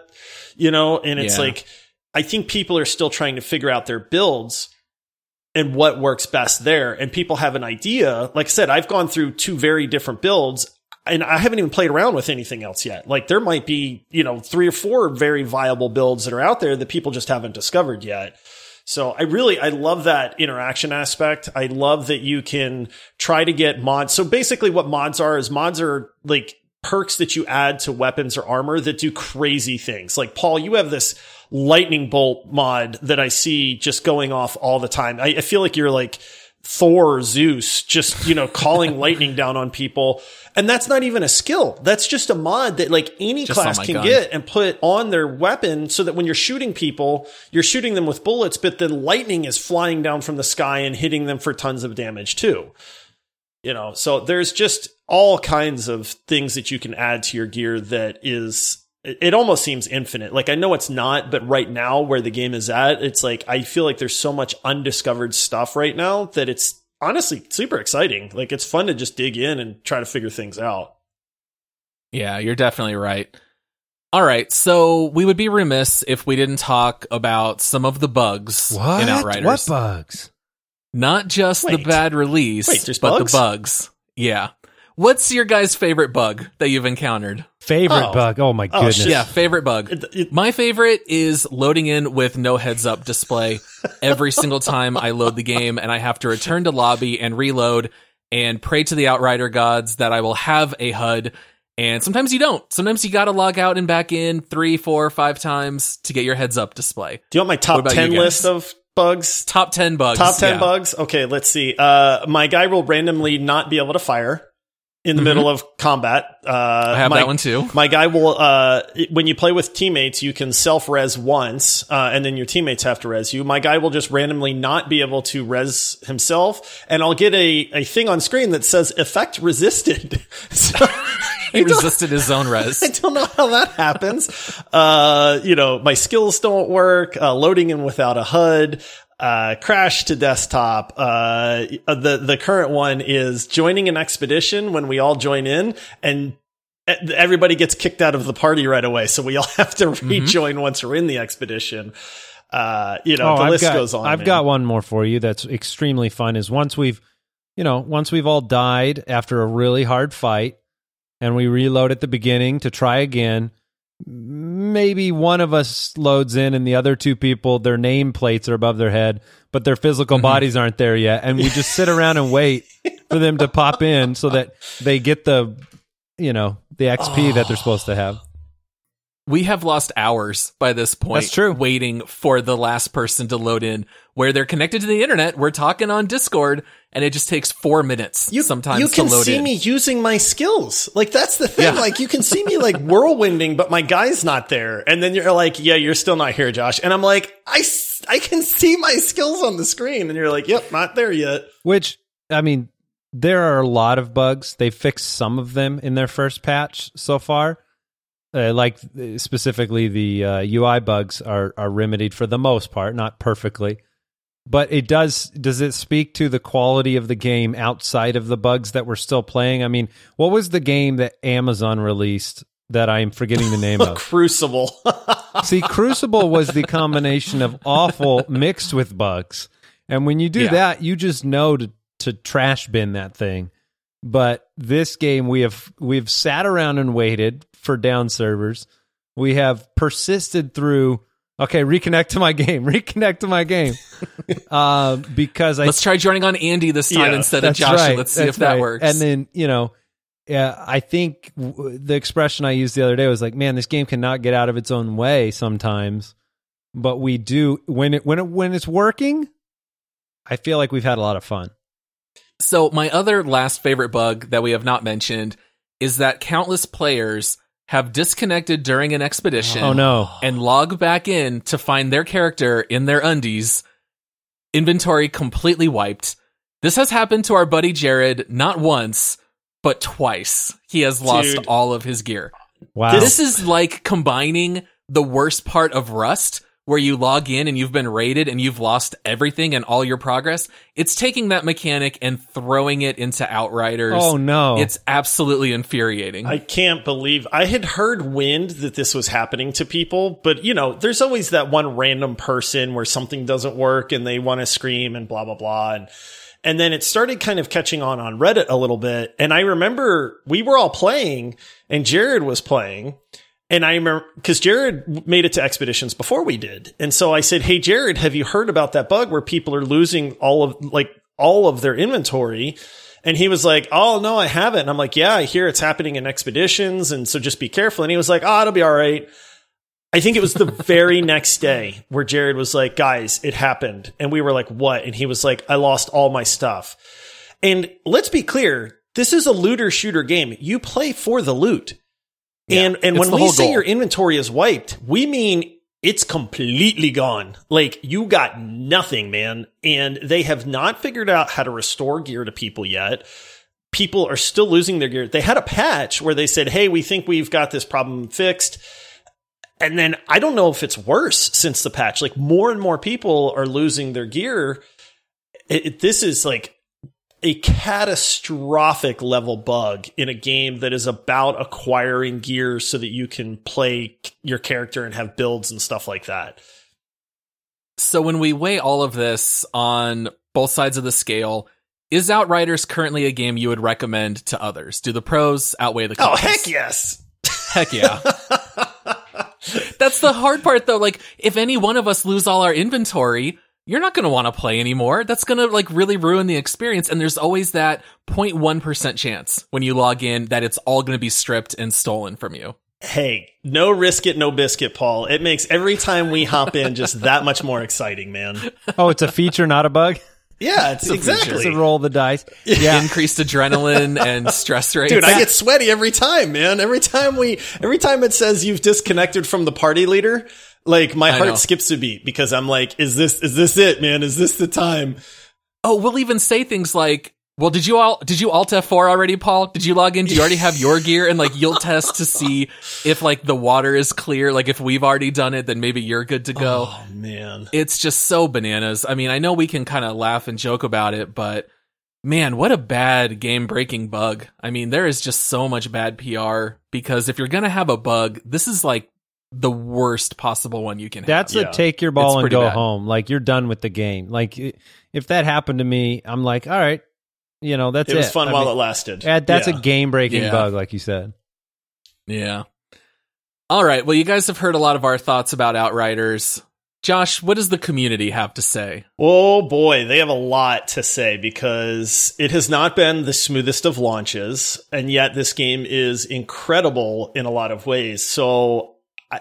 you know, and it's Yeah. like, I think people are still trying to figure out their builds and what works best there. And people have an idea. Like I said, I've gone through two very different builds and I haven't even played around with anything else yet. Like there might be, you know, three or four very viable builds that are out there that people just haven't discovered yet. So I really, I love that interaction aspect. I love that you can try to get mods. So basically what mods are is mods are like perks that you add to weapons or armor that do crazy things. Like Paul, you have this lightning bolt mod that I see just going off all the time. I, I feel like you're like Thor or Zeus, just, you know, calling lightning down on people. And that's not even a skill. That's just a mod that like any Just class can gun. get and put on their weapon so that when you're shooting people, you're shooting them with bullets, but then lightning is flying down from the sky and hitting them for tons of damage too. You know, so there's just all kinds of things that you can add to your gear that is, it it almost seems infinite. Like I know it's not, but right now where the game is at, it's like, I feel like there's so much undiscovered stuff right now that it's honestly super exciting. Like it's fun to just dig in and try to figure things out. Yeah, you're definitely right. All right, so we would be remiss if we didn't talk about some of the bugs What? in Outriders. What bugs? Not just the bad release, Wait, but bugs? the bugs. Yeah. What's your guys' favorite bug that you've encountered? Favorite Oh. bug? Oh my Oh, goodness! shit. Yeah, favorite bug. It- it- My favorite is loading in with no heads up display every single time I load the game and I have to return to lobby and reload and pray to the outrider gods that I will have a HUD. And sometimes you don't. Sometimes you gotta log out and back in three, four, five times to get your heads up display. do you want my top 10 list of bugs? Top 10 bugs. Top 10 yeah. bugs? Okay, let's see. Uh, my guy will randomly not be able to fire in the Mhm. middle of combat. Uh, I have my, that one too. My guy will, uh, when you play with teammates, you can self res once, uh, and then your teammates have to res you. My guy will just randomly not be able to res himself, and I'll get a, a thing on screen that says effect resisted. so, He resisted his own res. I don't know how that happens. Uh, you know, my skills don't work, uh, loading in without a HUD, uh, crash to desktop. Uh, the, the current one is joining an expedition when we all join in and everybody gets kicked out of the party right away. So we all have to rejoin once we're in the expedition. Uh, you know, the Oh, I've list got, goes on. I've man. got one more for you that's extremely fun. Is once we've, you know, once we've all died after a really hard fight, and we reload at the beginning to try again. Maybe one of us loads in, and the other two people, their name plates are above their head, but their physical Mm-hmm. bodies aren't there yet, and we just sit around and wait for them to pop in so that they get the, you know, the XP that they're supposed to have. We have lost hours by this point. That's true. Waiting for the last person to load in where they're connected to the internet. We're talking on Discord and it just takes four minutes You, sometimes you can to load see in. me using my skills. Like that's the thing. Yeah. Like you can see me like whirlwinding, but my guy's not there. And then you're like, yeah, you're still not here, Josh. And I'm like, I I can see my skills on the screen. And you're like, yep, not there yet. Which I mean, there are a lot of bugs. They fixed some of them in their first patch so far. Uh, like uh, specifically, the uh, UI bugs are are remedied for the most part, not perfectly. But it does does it speak to the quality of the game outside of the bugs that we're still playing? I mean, what was the game that Amazon released that I'm forgetting the name of? Crucible. See, Crucible was the combination of awful mixed with bugs. And when you do Yeah. that, you just know to, to trash bin that thing. But this game we have we've sat around and waited for down servers. We have persisted through okay, reconnect to my game, reconnect to my game. uh, because I Let's try joining on Andy this time Yeah, instead of Joshua. Right, Let's see if that right. works. And then, you know, yeah, I think w- the expression I used the other day was like, man, this game cannot get out of its own way sometimes, but we do when it when it when it's working. I feel like we've had a lot of fun. So my other last favorite bug that we have not mentioned is that countless players have disconnected during an expedition. Oh no. And log back in to find their character in their undies. Inventory completely wiped. This has happened to our buddy Jared not once, but twice. He has lost Dude. all of his gear. Wow. This is like combining the worst part of Rust, where you log in and you've been raided and you've lost everything and all your progress. It's taking that mechanic and throwing it into Outriders. oh no. It's absolutely infuriating. I can't believe I had heard wind that this was happening to people, but you know, there's always that one random person where something doesn't work and they want to scream and blah blah blah and and then it started kind of catching on on Reddit a little bit. And I remember we were all playing and Jared was playing. And I remember because Jared made it to expeditions before we did. And so I said, Hey, Jared, have you heard about that bug where people are losing all of like all of their inventory? And he was like, Oh, no, I haven't. And I'm like, Yeah, I hear it's happening in expeditions. And so just be careful. And he was like, Oh, it'll be all right. I think it was the very next day where Jared was like, Guys, it happened. And we were like, What? And he was like, I lost all my stuff. And let's be clear. This is a looter shooter game. You play for the loot. And and it's when we say goal. your inventory is wiped, we mean it's completely gone. Like you got nothing, man. And they have not figured out how to restore gear to people yet. People are still losing their gear. They had a patch where they said, "Hey, we think we've got this problem fixed." And then I don't know if it's worse since the patch. Like more and more people are losing their gear. It, it- this is like a catastrophic level bug in a game that is about acquiring gear so that you can play your character and have builds and stuff like that. So when we weigh all of this on both sides of the scale, is Outriders currently a game you would recommend to others? Do the pros outweigh the oh, cons? Oh, heck yes. Heck yeah. That's the hard part though. Like, if any one of us lose all our inventory, you're not going to want to play anymore. That's going to like really ruin the experience. And there's always that 0.1% chance when you log in that it's all going to be stripped and stolen from you. Hey, no risk it, no biscuit, Paul. It makes every time we hop in just that much more exciting, man. oh, it's a feature, not a bug. Yeah, it's a feature. exactly. It's a roll the dice. Yeah. Increased adrenaline and stress rate. Dude, I get sweaty every time, man. Every time we, every time it says you've disconnected from the party leader, like my I heart know. skips a beat because I'm like, is this, is this it, man? Is this the time? Oh, we'll even say things like, "Well, did you all did you alt F4 already, Paul? Did you log in? Do you already have your gear?" And like you'll test to see if like the water is clear. Like if we've already done it, then maybe you're good to go. Oh man. It's just so bananas. I mean, I know we can kind of laugh and joke about it, but man, what a bad game breaking bug. I mean, there is just so much bad PR because if you're going to have a bug, this is like the worst possible one you can That's have. Yeah. a take your ball It's and go bad. home. Like you're done with the game. Like if that happened to me, I'm like, all right, you know, that's It it. was fun I while mean, it lasted. Eh, that's Yeah. a game breaking Yeah. bug, like you said. Yeah. All right. Well, you guys have heard a lot of our thoughts about Outriders. Josh, what does the community have to say? Oh boy, they have a lot to say because it has not been the smoothest of launches, and yet this game is incredible in a lot of ways. So I-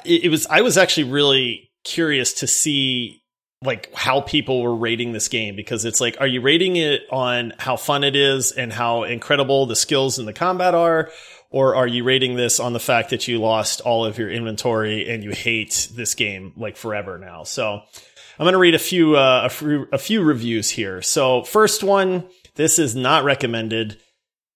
it, it was, I was actually really curious to see like how people were rating this game because it's like, are you rating it on how fun it is and how incredible the skills in the combat are? Or are you rating this on the fact that you lost all of your inventory and you hate this game like forever now? So I'm going to read a few, uh, a few, a few reviews here. So first one, this is not recommended.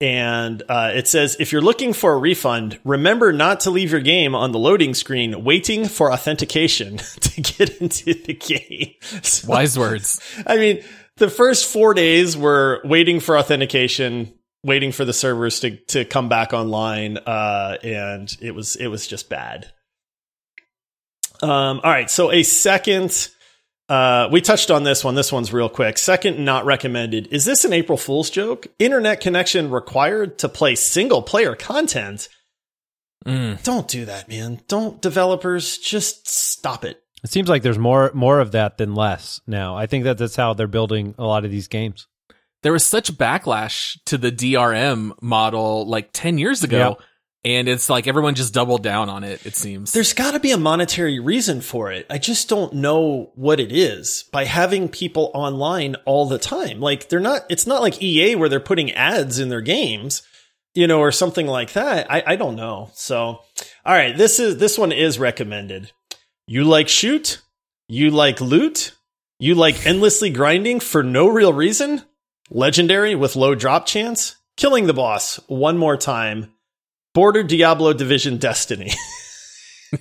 And uh, it says, if you're looking for a refund, remember not to leave your game on the loading screen waiting for authentication to get into the game. So- Wise words. I mean, the first four days were waiting for authentication, waiting for the servers to, to come back online. Uh, and it was, it was just bad. Um, all right. So a second, uh, we touched on this one. This one's real quick. Second, not recommended. Is this an April Fool's joke? Internet connection required to play single player content. Mm. Don't do that, man. Don't developers just stop it. It seems like there's more more of that than less now. I think that that's how they're building a lot of these games. there was such backlash to the DRM model like 10 years ago. And it's like everyone just doubled down on it, it seems. There's got to be a monetary reason for it. I just don't know what it is by having people online all the time. Like they're not, it's not like EA where they're putting ads in their games, you know, or something like that. I, I don't know. So, all right. This is, this one is recommended. You like shoot? You like loot? You like endlessly grinding for no real reason? Legendary with low drop chance? Killing the boss one more time. Border Diablo Division Destiny.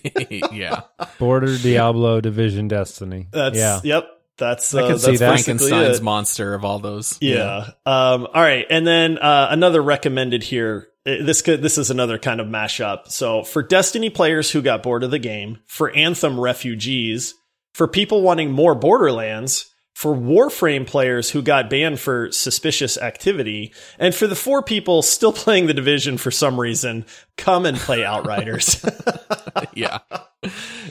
yeah. Border Diablo Division Destiny. That's yeah. yep. That's I uh, can see that. Frankenstein's it. monster of all those. Yeah. Um, all right, and then uh, another recommended here. Uh, This could, this is another kind of mashup. So for Destiny players who got bored of the game, for Anthem refugees, for people wanting more Borderlands, for Warframe players who got banned for suspicious activity, and for the four people still playing the Division for some reason, come and play Outriders. yeah.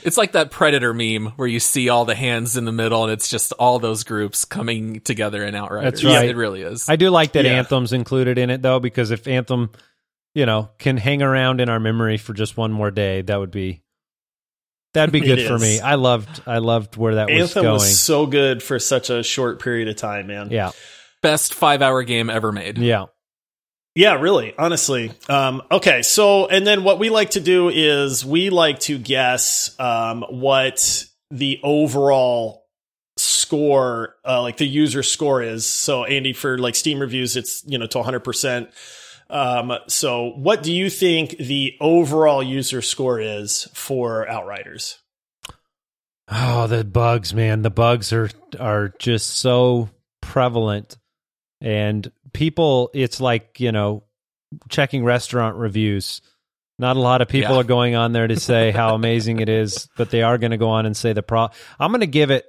It's like that Predator meme where you see all the hands in the middle and it's just all those groups coming together in Outriders. That's right. It really is. I do like that Yeah. Anthem's included in it though, because if Anthem, you know, can hang around in our memory for just one more day, that would be that'd be good It for me. I loved I loved where that was Anthem going. was so good for such a short period of time, man. yeah, Best five hour game ever made. yeah. Yeah, really, honestly. Um, okay, so and then what we like to do is we like to guess um, what the overall score, uh, like the user score is. So Andy, for like Steam reviews, it's you know to 100. Percent Um, so what do you think the overall user score is for Outriders? Oh, the bugs, man. The bugs are are just so prevalent. And people it's like, you know, checking restaurant reviews. Not a lot of people Yeah. are going on there to say how amazing it is, but they are going to go on and say the pro I'm going to give it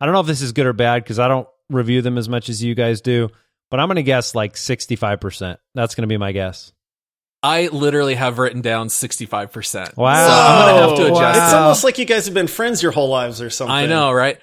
I don't know if this is good or bad cuz I don't review them as much as you guys do, but I'm going to guess like 65%. That's going to be my guess. I literally have written down 65%. Wow. So I'm going to have to Wow. adjust It's almost like you guys have been friends your whole lives or something. I know, right?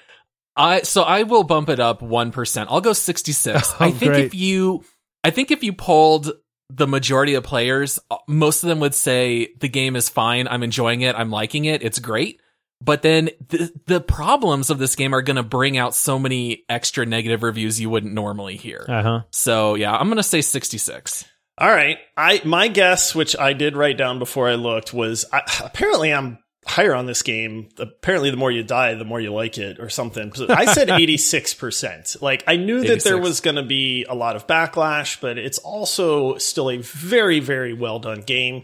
I so I will bump it up 1%. I'll go 66. I think great. if you I think if you polled the majority of players, uh, most of them would say the game is fine, I'm enjoying it, I'm liking it, it's great. But then the the problems of this game are going to bring out so many extra negative reviews you wouldn't normally hear. Uh-huh. So, yeah, I'm going to say 66. All right. I my guess, which I did write down before I looked, was I, apparently I'm higher on this game. Apparently, the more you die, the more you like it, or something. So I said 86 percent. Like I knew that there was going to be a lot of backlash, but it's also still a very very well done game.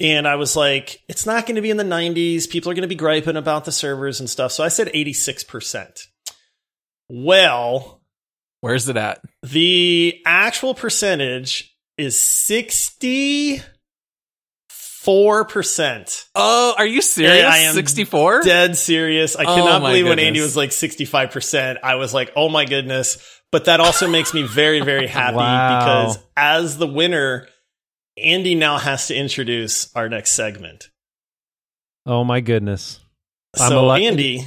And I was like, it's not going to be in the 90s. People are going to be griping about the servers and stuff. So I said 86 percent. Well, Where's it at? the actual percentage is 64%. Oh, are you serious? I am 64? Dead serious. I Oh cannot my believe when Andy was like 65%. I was like, oh my goodness. But that also makes me very, very happy Wow. because as the winner, Andy now has to introduce our next segment. Oh my goodness. I'm So, ele- Andy,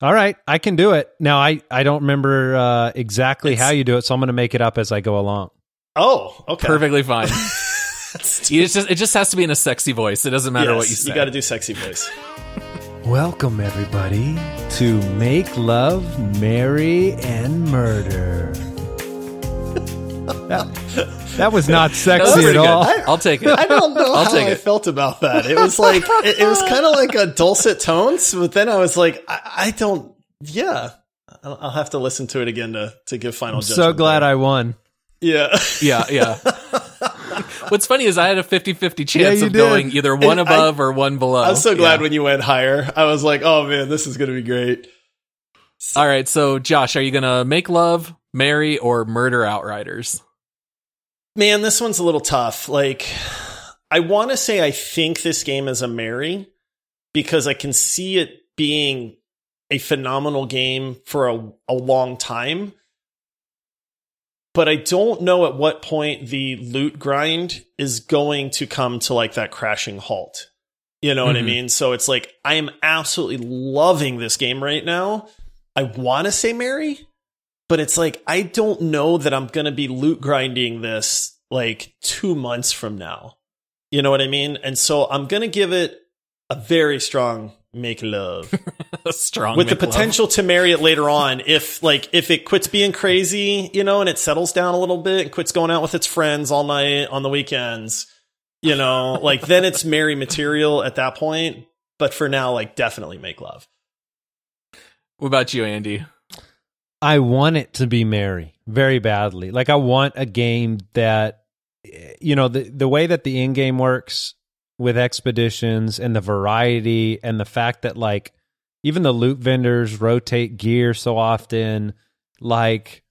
All right, I can do it. Now I I don't remember uh, exactly how you do it, so I'm going to make it up as I go along. oh, okay. Perfectly fine. You just, it just has to be in a sexy voice. It doesn't matter Yes, what you say. You got to do sexy voice. Welcome everybody to Make Love, Marry and Murder. That, that was not That was sexy at good. all. I'll take it. I don't know I'll how take I it. felt about that. It was like it, it was kind of like a dulcet tones, but then I was like, I, I don't. Yeah, I'll, I'll have to listen to it again to to give final. I'm so glad I won. Yeah, Yeah, yeah. What's funny is I had a 50-50 chance Yeah, of did. going either one And I- above or one below. I'm so glad Yeah. when you went higher. I was like, oh man, this is gonna be great. All right, so Josh, are you gonna make love, marry, or murder Outriders? Man, this one's a little tough. Like, I want to say I think this game is a marry because I can see it being a phenomenal game for a, a long time. But I don't know at what point the loot grind is going to come to like that crashing halt. You know what I Mhm. mean? So it's like, I am absolutely loving this game right now. I want to say marry, but it's like I don't know that I'm going to be loot grinding this like 2 months from now. You know what I mean? And so I'm going to give it a very strong make love strong with the make love. potential to marry it later on if like if it quits being crazy you know and it settles down a little bit and quits going out with its friends all night on the weekends you know like then it's marry material at that point but for now like definitely make love What about you, Andy? I want it to be marry very badly. Like I want a game that you know the the way that the in game works with expeditions and the variety and the fact that like even the loot vendors rotate gear so often like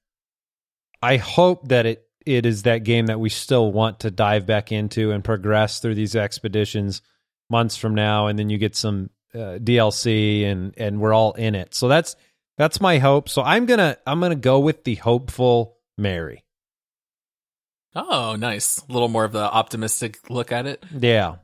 I hope that it it is that game that we still want to dive back into and progress through these expeditions months from now and then you get some uh, DLC and and we're all in it. So that's that's my hope. So I'm going to I'm to go with the hopeful marry. Oh, nice. A little more of the optimistic look at it. Yeah.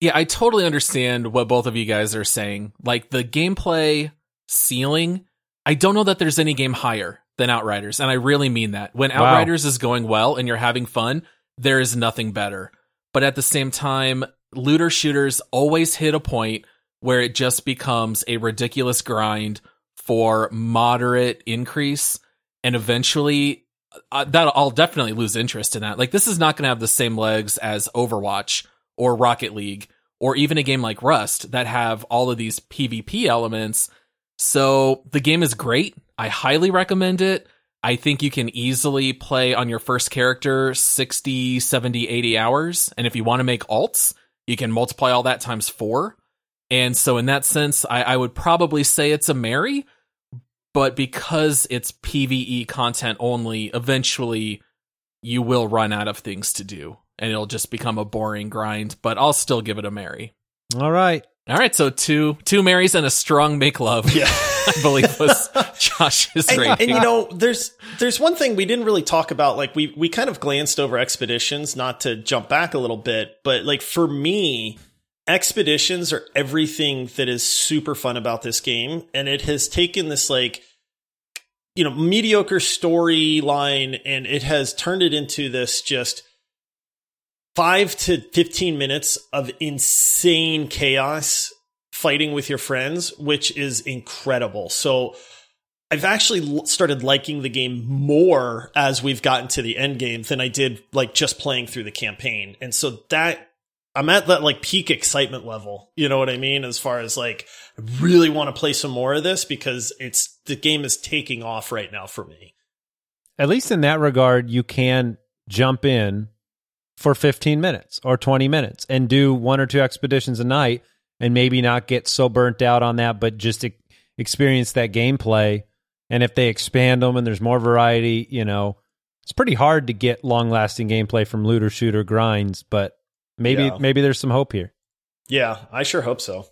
Yeah, I totally understand what both of you guys are saying. Like the gameplay ceiling, I don't know that there's any game higher than Outriders, and I really mean that. When Wow. Outriders is going well and you're having fun, there is nothing better. But at the same time, looter shooters always hit a point where it just becomes a ridiculous grind for moderate increase and eventually uh, that I'll definitely lose interest in that. Like this is not going to have the same legs as Overwatch or Rocket League or even a game like Rust that have all of these PvP elements. So the game is great. I highly recommend it. I think you can easily play on your first character 60, 70, 80 hours. And if you want to make alts, you can multiply all that times four. And so in that sense, I, I would probably say it's a marry, but because it's PvE content only, eventually you will run out of things to do and it'll just become a boring grind, but I'll still give it a marry. All right. All right, so two two Marys and a strong make love. yeah I believe was Josh's and, rating. and you know there's there's one thing we didn't really talk about like we we kind of glanced over expeditions not to jump back a little bit but like for me expeditions are everything that is super fun about this game and it has taken this like you know mediocre storyline and it has turned it into this just 5 to 15 minutes of insane chaos fighting with your friends which is incredible so I've actually started liking the game more as we've gotten to the end game than I did like just playing through the campaign. And so that I'm at that like peak excitement level. You know what I mean? As far as like I really want to play some more of this because it's the game is taking off right now for me. At least in that regard, you can jump in for 15 minutes or 20 minutes and do one or two expeditions a night and maybe not get so burnt out on that, but just experience that gameplay. And if they expand them and there's more variety, you know, it's pretty hard to get long lasting gameplay from looter shooter grinds, but maybe Yeah. maybe there's some hope here. Yeah, I sure hope so.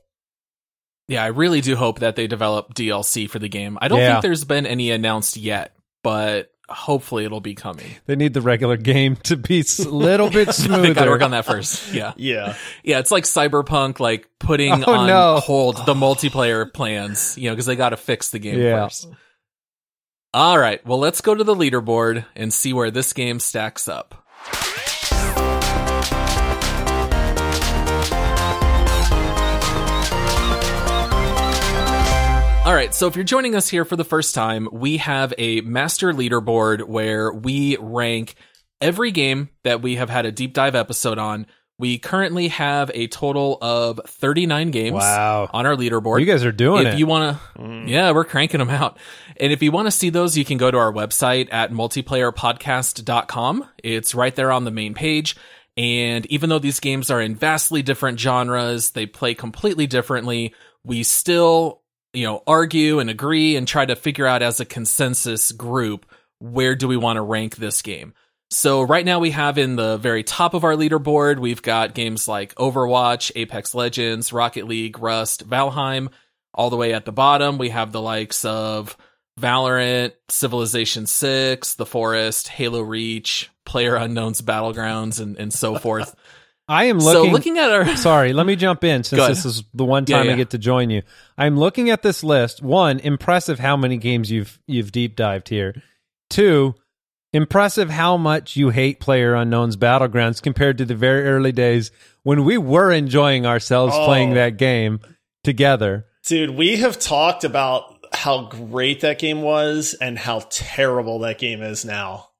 yeah, I really do hope that they develop DLC for the game. I don't Yeah. think there's been any announced yet, but hopefully it'll be coming. They need the regular game to be a little bit I smoother. think gotta work on that first. Yeah. Yeah. Yeah, it's like Cyberpunk, like putting Oh, on no. hold the multiplayer plans, you know, because they got to fix the game Yeah. first. All right, well, let's go to the leaderboard and see where this game stacks up. All right, so if you're joining us here for the first time, we have a master leaderboard where we rank every game that we have had a deep dive episode on. We currently have a total of 39 games Wow. on our leaderboard. You guys are doing if it. If you want to, mm. yeah, we're cranking them out. And if you want to see those, you can go to our website at multiplayerpodcast.com. It's right there on the main page. And even though these games are in vastly different genres, they play completely differently. We still, you know, argue and agree and try to figure out as a consensus group, where do we want to rank this game? So right now we have in the very top of our leaderboard, we've got games like Overwatch, Apex Legends, Rocket League, Rust, Valheim. All the way at the bottom, we have the likes of Valorant, Civilization 6, The Forest, Halo Reach, Player Unknown's Battlegrounds, and, and so forth. I am looking, So looking. looking at our Sorry, let me jump in since this is the one Yeah, time I get to join you. I'm looking at this list. One, impressive how many games you've you've deep dived here. Two, impressive how much you hate Player Unknown's Battlegrounds compared to the very early days when we were enjoying ourselves Oh. playing that game together. Dude, we have talked about how great that game was and how terrible that game is now.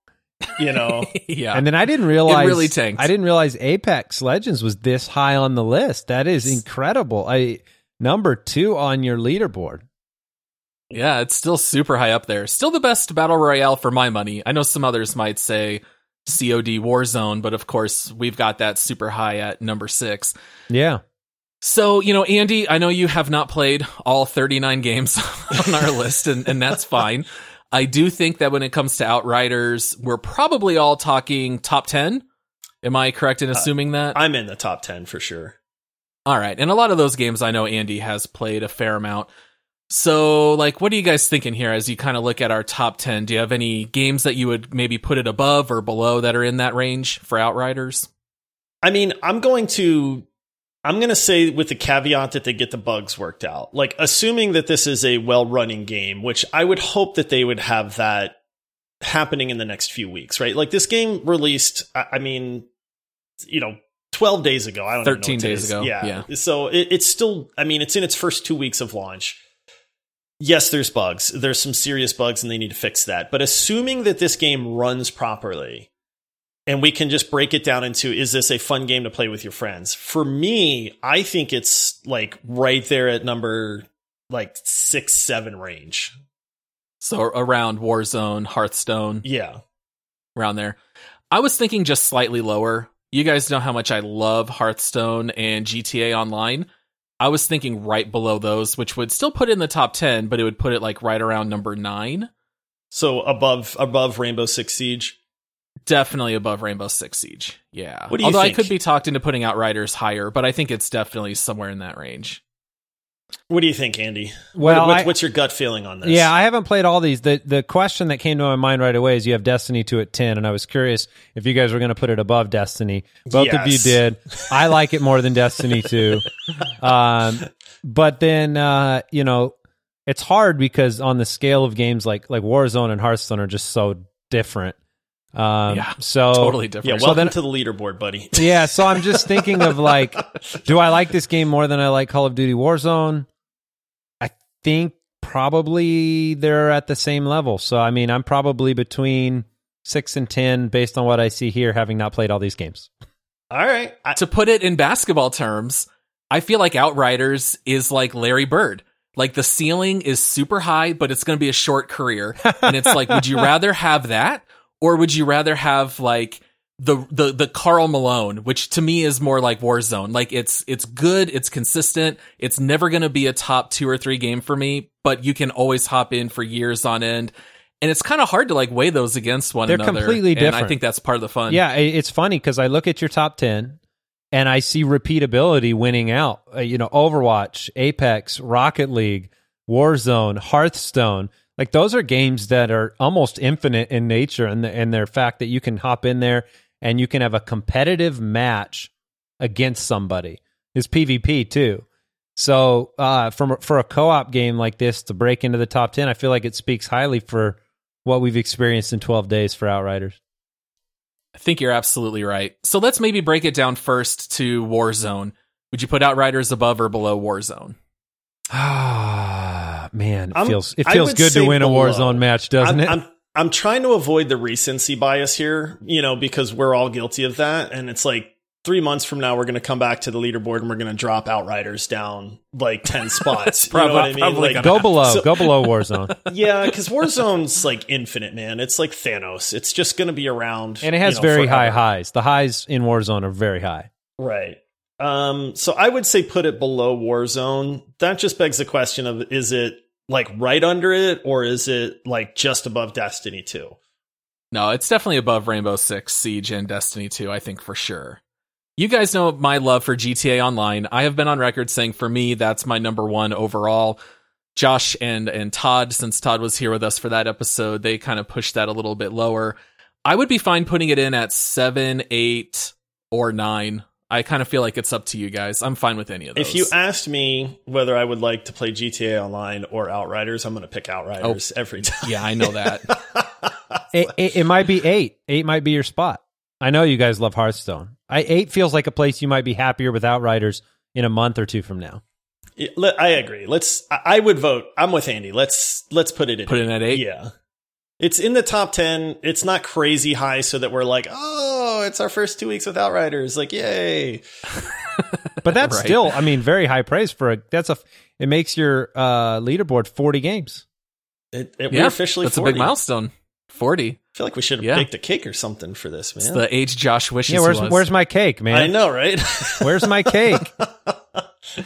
You know, yeah. And then I didn't realize really tanked. I didn't realize Apex Legends was this high on the list. That is incredible. I number 2 on your leaderboard. Yeah, it's still super high up there. Still the best battle royale for my money. I know some others might say COD Warzone, but of course we've got that super high at number six. Yeah. So, you know, Andy, I know you have not played all 39 games on our list, and, and that's fine. I do think that when it comes to Outriders, we're probably all talking top 10. Am I correct in uh, assuming that? I'm in the top 10 for sure. All right. And a lot of those games I know Andy has played a fair amount. So, like, what are you guys thinking here as you kind of look at our top 10? Do you have any games that you would maybe put it above or below that are in that range for Outriders? I mean, I'm going to I'm going to say with the caveat that they get the bugs worked out. Like assuming that this is a well-running game, which I would hope that they would have that happening in the next few weeks, right? Like this game released I, I mean, you know, 12 days ago. I don't even know 13 days is. ago, Yeah. yeah. So it, it's still I mean, it's in its first 2 weeks of launch. Yes, there's bugs. There's some serious bugs and they need to fix that. But assuming that this game runs properly, and we can just break it down into is this a fun game to play with your friends for me i think it's like right there at number like six seven range So, around Warzone, Hearthstone, yeah around there. I was thinking just slightly lower. You guys know how much I love Hearthstone and GTA Online. I was thinking right below those, which would still put it in the top 10, but it would put it like right around number nine. so above above rainbow six siege Definitely above Rainbow Six Siege. Yeah. What do you Although think? I could be talked into putting Outriders higher, but I think it's definitely somewhere in that range. what do you think andy Well, what, what- I- what's your gut feeling on this Yeah, I haven't played all these. The the question that came to my mind right away is you have Destiny 2 at 10 and I was curious if you guys were going to put it above Destiny. Both of you did. I like it more than Destiny 2. Um but then uh you know, it's hard because on the scale of games like like Warzone and Hearthstone are just so different. Um Yeah, so totally different. yeah different. welcome then- to the leaderboard buddy yeah, so I'm just thinking of like, do I like this game more than I like Call of Duty Warzone? I think probably they're at the same level. So I mean, I'm probably between six and ten based on what I see here, having not played all these games. all right I, to put it in basketball terms, I feel like Outriders is like Larry Bird. Like the ceiling is super high, but it's going to be a short career. And it's like, would you rather have that or would you rather have like the, the, the Karl Malone, which to me is more like Warzone. Like it's, it's good. It's consistent. It's never going to be a top two or three game for me, but you can always hop in for years on end. And it's kind of hard to like weigh those against one They're another. completely And I think that's part of the fun. Yeah, it's funny because I look at your top ten and I see repeatability winning out. Uh, you know, Overwatch, Apex, Rocket League, Warzone, Hearthstone. Like those are games that are almost infinite in nature, and the, and their fact that you can hop in there and you can have a competitive match against somebody is PvP too. So, uh, from for a co-op game like this to break into the top ten, I feel like it speaks highly for what we've experienced in twelve days for Outriders. I think you're absolutely right. So let's maybe break it down first to Warzone. Would you put Outriders above or below Warzone? Ah, man, it I'm- feels it feels good to win a. Warzone match, doesn't I'm, it? I'm, I'm trying to avoid the recency bias here, you know, because we're all guilty of that. And it's like three months from now, we're going to come back to the leaderboard and we're going to drop Outriders down like 10 spots. you know what I mean? probably Like, go below, So- go below Warzone, yeah, because Warzone's like infinite, man. It's like Thanos. It's just going to be around. and it has you know, very high highs. The highs in Warzone are very high. Right. Um, so I would say put it below Warzone. That just begs the question of is it like right under it or is it like just above Destiny 2? No, it's definitely above Rainbow Six Siege and Destiny 2, I think for sure. You guys know my love for GTA Online. I have been on record saying for me that's my number one overall. Josh and and Todd, since Todd was here with us for that episode, they kind of pushed that a little bit lower. I would be fine putting it in at seven, eight, or nine I kind of feel like it's up to you guys. I'm fine with any of those. If you asked me whether I would like to play GTA Online or Outriders, I'm going to pick Outriders oh. every time. yeah, I know that. It, it, it might be eight. Eight might be your spot. I know you guys love Hearthstone. I, eight feels like a place you might be happier with Outriders in a month or two from now. Yeah, I agree. Let's. I I would vote. I'm with Andy. Let's let's put it in. Put it in at eight? Yeah. It's in the top ten. It's not crazy high, so that we're like, oh, it's our first two weeks with Outriders. Like, yay! But that's Right. still, I mean, very high praise for a. That's a. It makes your uh, leaderboard forty games. It, it, yeah, we're officially. that's 40. a big milestone. 40. I feel like we should have Yeah. baked a cake or something for this, man. It's the age Josh wishes Yeah, where's was. where's my cake, man? I know, right? Where's my cake?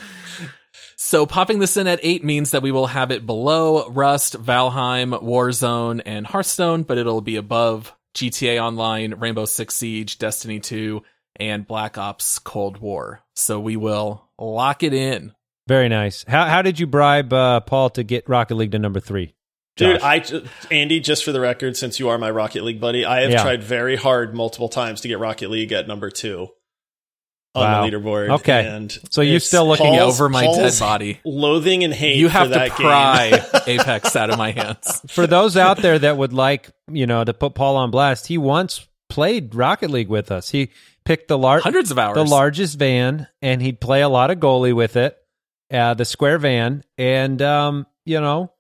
So popping this in at eight means that we will have it below Rust, Valheim, Warzone, and Hearthstone, but it'll be above GTA Online, Rainbow Six Siege, Destiny 2, and Black Ops Cold War. So we will lock it in. Very nice. How how did you bribe uh, Paul to get Rocket League to number three? Dude, I Andy, just for the record, since you are my Rocket League buddy, I have Yeah. tried very hard multiple times to get Rocket League at number two on Wow. the leaderboard. Okay. and So you're still looking Paul's- over my Paul's dead body. Loathing and hate. You for have to that game. pry Apex out of my hands. For those out there that would like, you know, to put Paul on blast, he once played Rocket League with us. He picked the large Hundreds of hours. the largest van, and he'd play a lot of goalie with it, uh, the square van, and um, you know,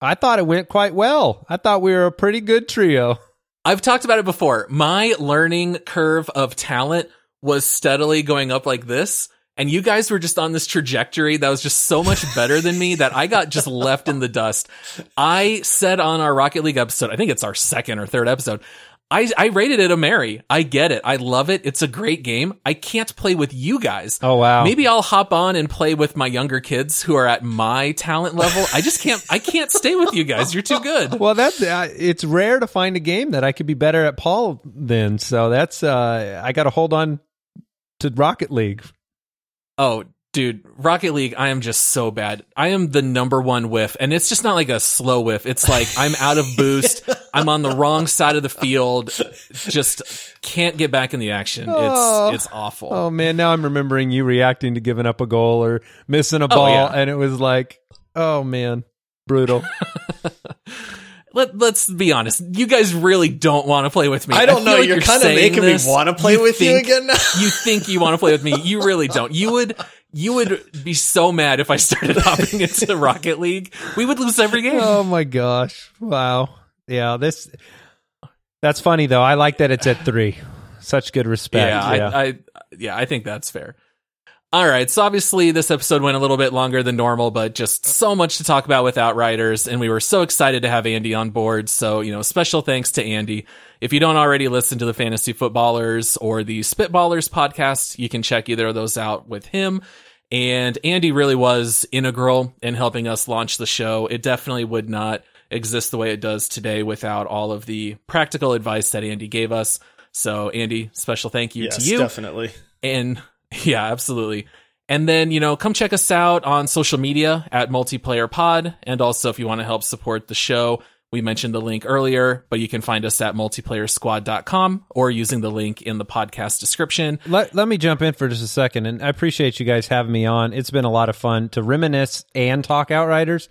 I thought it went quite well. I thought we were a pretty good trio. I've talked about it before. My learning curve of talent was steadily going up like this. And you guys were just on this trajectory that was just so much better than me that I got just left in the dust. I said on our Rocket League episode, I think it's our second or third episode, I, I rated it a marry. I get it. I love it. It's a great game. I can't play with you guys. Oh wow, Maybe I'll hop on and play with my younger kids who are at my talent level. I just can't, I can't stay with you guys. You're too good. Well, that's uh, it's rare to find a game that I could be better at Paul than. So that's uh, I got to hold on Rocket League. Oh, dude, Rocket League, I am just so bad. I am the number one whiff, and it's just not like a slow whiff. It's like I'm out of boost. I'm on the wrong side of the field. Just can't get back in the action. Oh. It's it's awful. Oh man, now I'm remembering you reacting to giving up a goal or missing a oh, ball, yeah. and it was like, oh man, brutal. Let Let's be honest. You guys really don't want to play with me. I don't feel know. like you're kind of making this. me want to play with you again now. you think you want to play with me. You really don't. You would you would be so mad if I started hopping into the Rocket League. We would lose every game. oh my gosh, wow, yeah, this that's funny though. I like that it's at three. Such good respect. Yeah, I, I yeah, I think that's fair. All right, so obviously this episode went a little bit longer than normal, but just so much to talk about with Outriders, and we were so excited to have Andy on board. So, you know, special thanks to Andy. If you don't already listen to the Fantasy Footballers or the Spitballers podcast, you can check either of those out with him. And Andy really was integral in helping us launch the show. It definitely would not exist the way it does today without all of the practical advice that Andy gave us. So, Andy, special thank you yes, to you. definitely. And yeah, absolutely. And then, you know, come check us out on social media at Multiplayer Pod. And also, if you want to help support the show, we mentioned the link earlier, but you can find us at multiplayersquad.com or using the link in the podcast description. let, let me jump in for just a second and i appreciate you guys having me on it's been a lot of fun to reminisce and talk outriders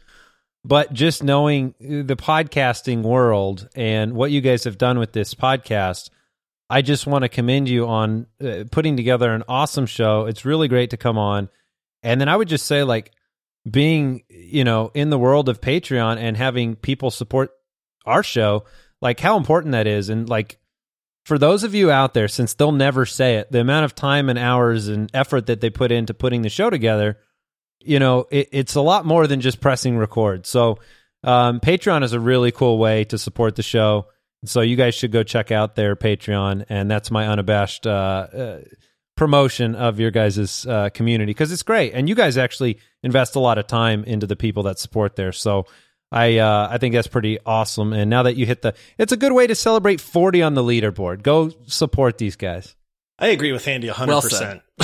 but just knowing the podcasting world and what you guys have done with this podcast i just want to commend you on uh, putting together an awesome show it's really great to come on and then i would just say like being you know in the world of patreon and having people support our show like how important that is and like for those of you out there, since they'll never say it, the amount of time and hours and effort that they put into putting the show together, you know, it, it's a lot more than just pressing record. So, um, Patreon is a really cool way to support the show. So, you guys should go check out their Patreon, and that's my unabashed uh, uh, promotion of your guys' uh, community because it's great, and you guys actually invest a lot of time into the people that support there. So, I uh, I think that's pretty awesome. And now that you hit the, it's a good way to celebrate 40 on the leaderboard. Go support these guys. I agree with Andy 100%.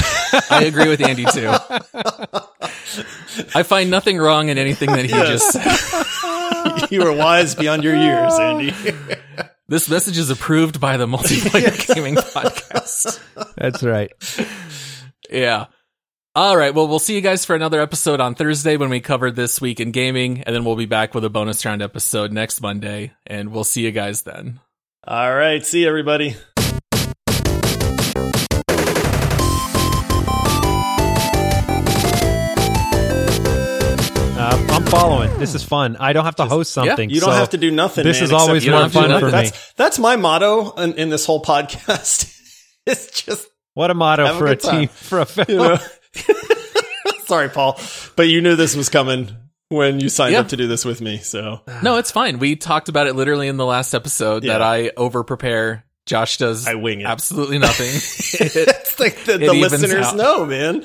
I agree with Andy too. I find nothing wrong in anything that he just said. you are wise beyond your years, Andy. This message is approved by the Multiplayer Gaming Podcast. podcast. That's right. yeah. All right. Well, we'll see you guys for another episode on Thursday when we cover this week in gaming, and then we'll be back with a bonus round episode next Monday, and we'll see you guys then. All right. See you, everybody. Following. This is fun. I don't have to host something. You don't so have to do nothing. This man, is always you more don't have to do fun for me. That's, that's my motto in, in this whole podcast. it's just What a motto Have a for a time. team for a you know. Sorry, Paul, but you knew this was coming when you signed Yeah. up to do this with me. So No, it's fine. We talked about it literally in the last episode that I over prepare. Josh does I wing it. absolutely nothing. It's like the, it the listeners out. know, man.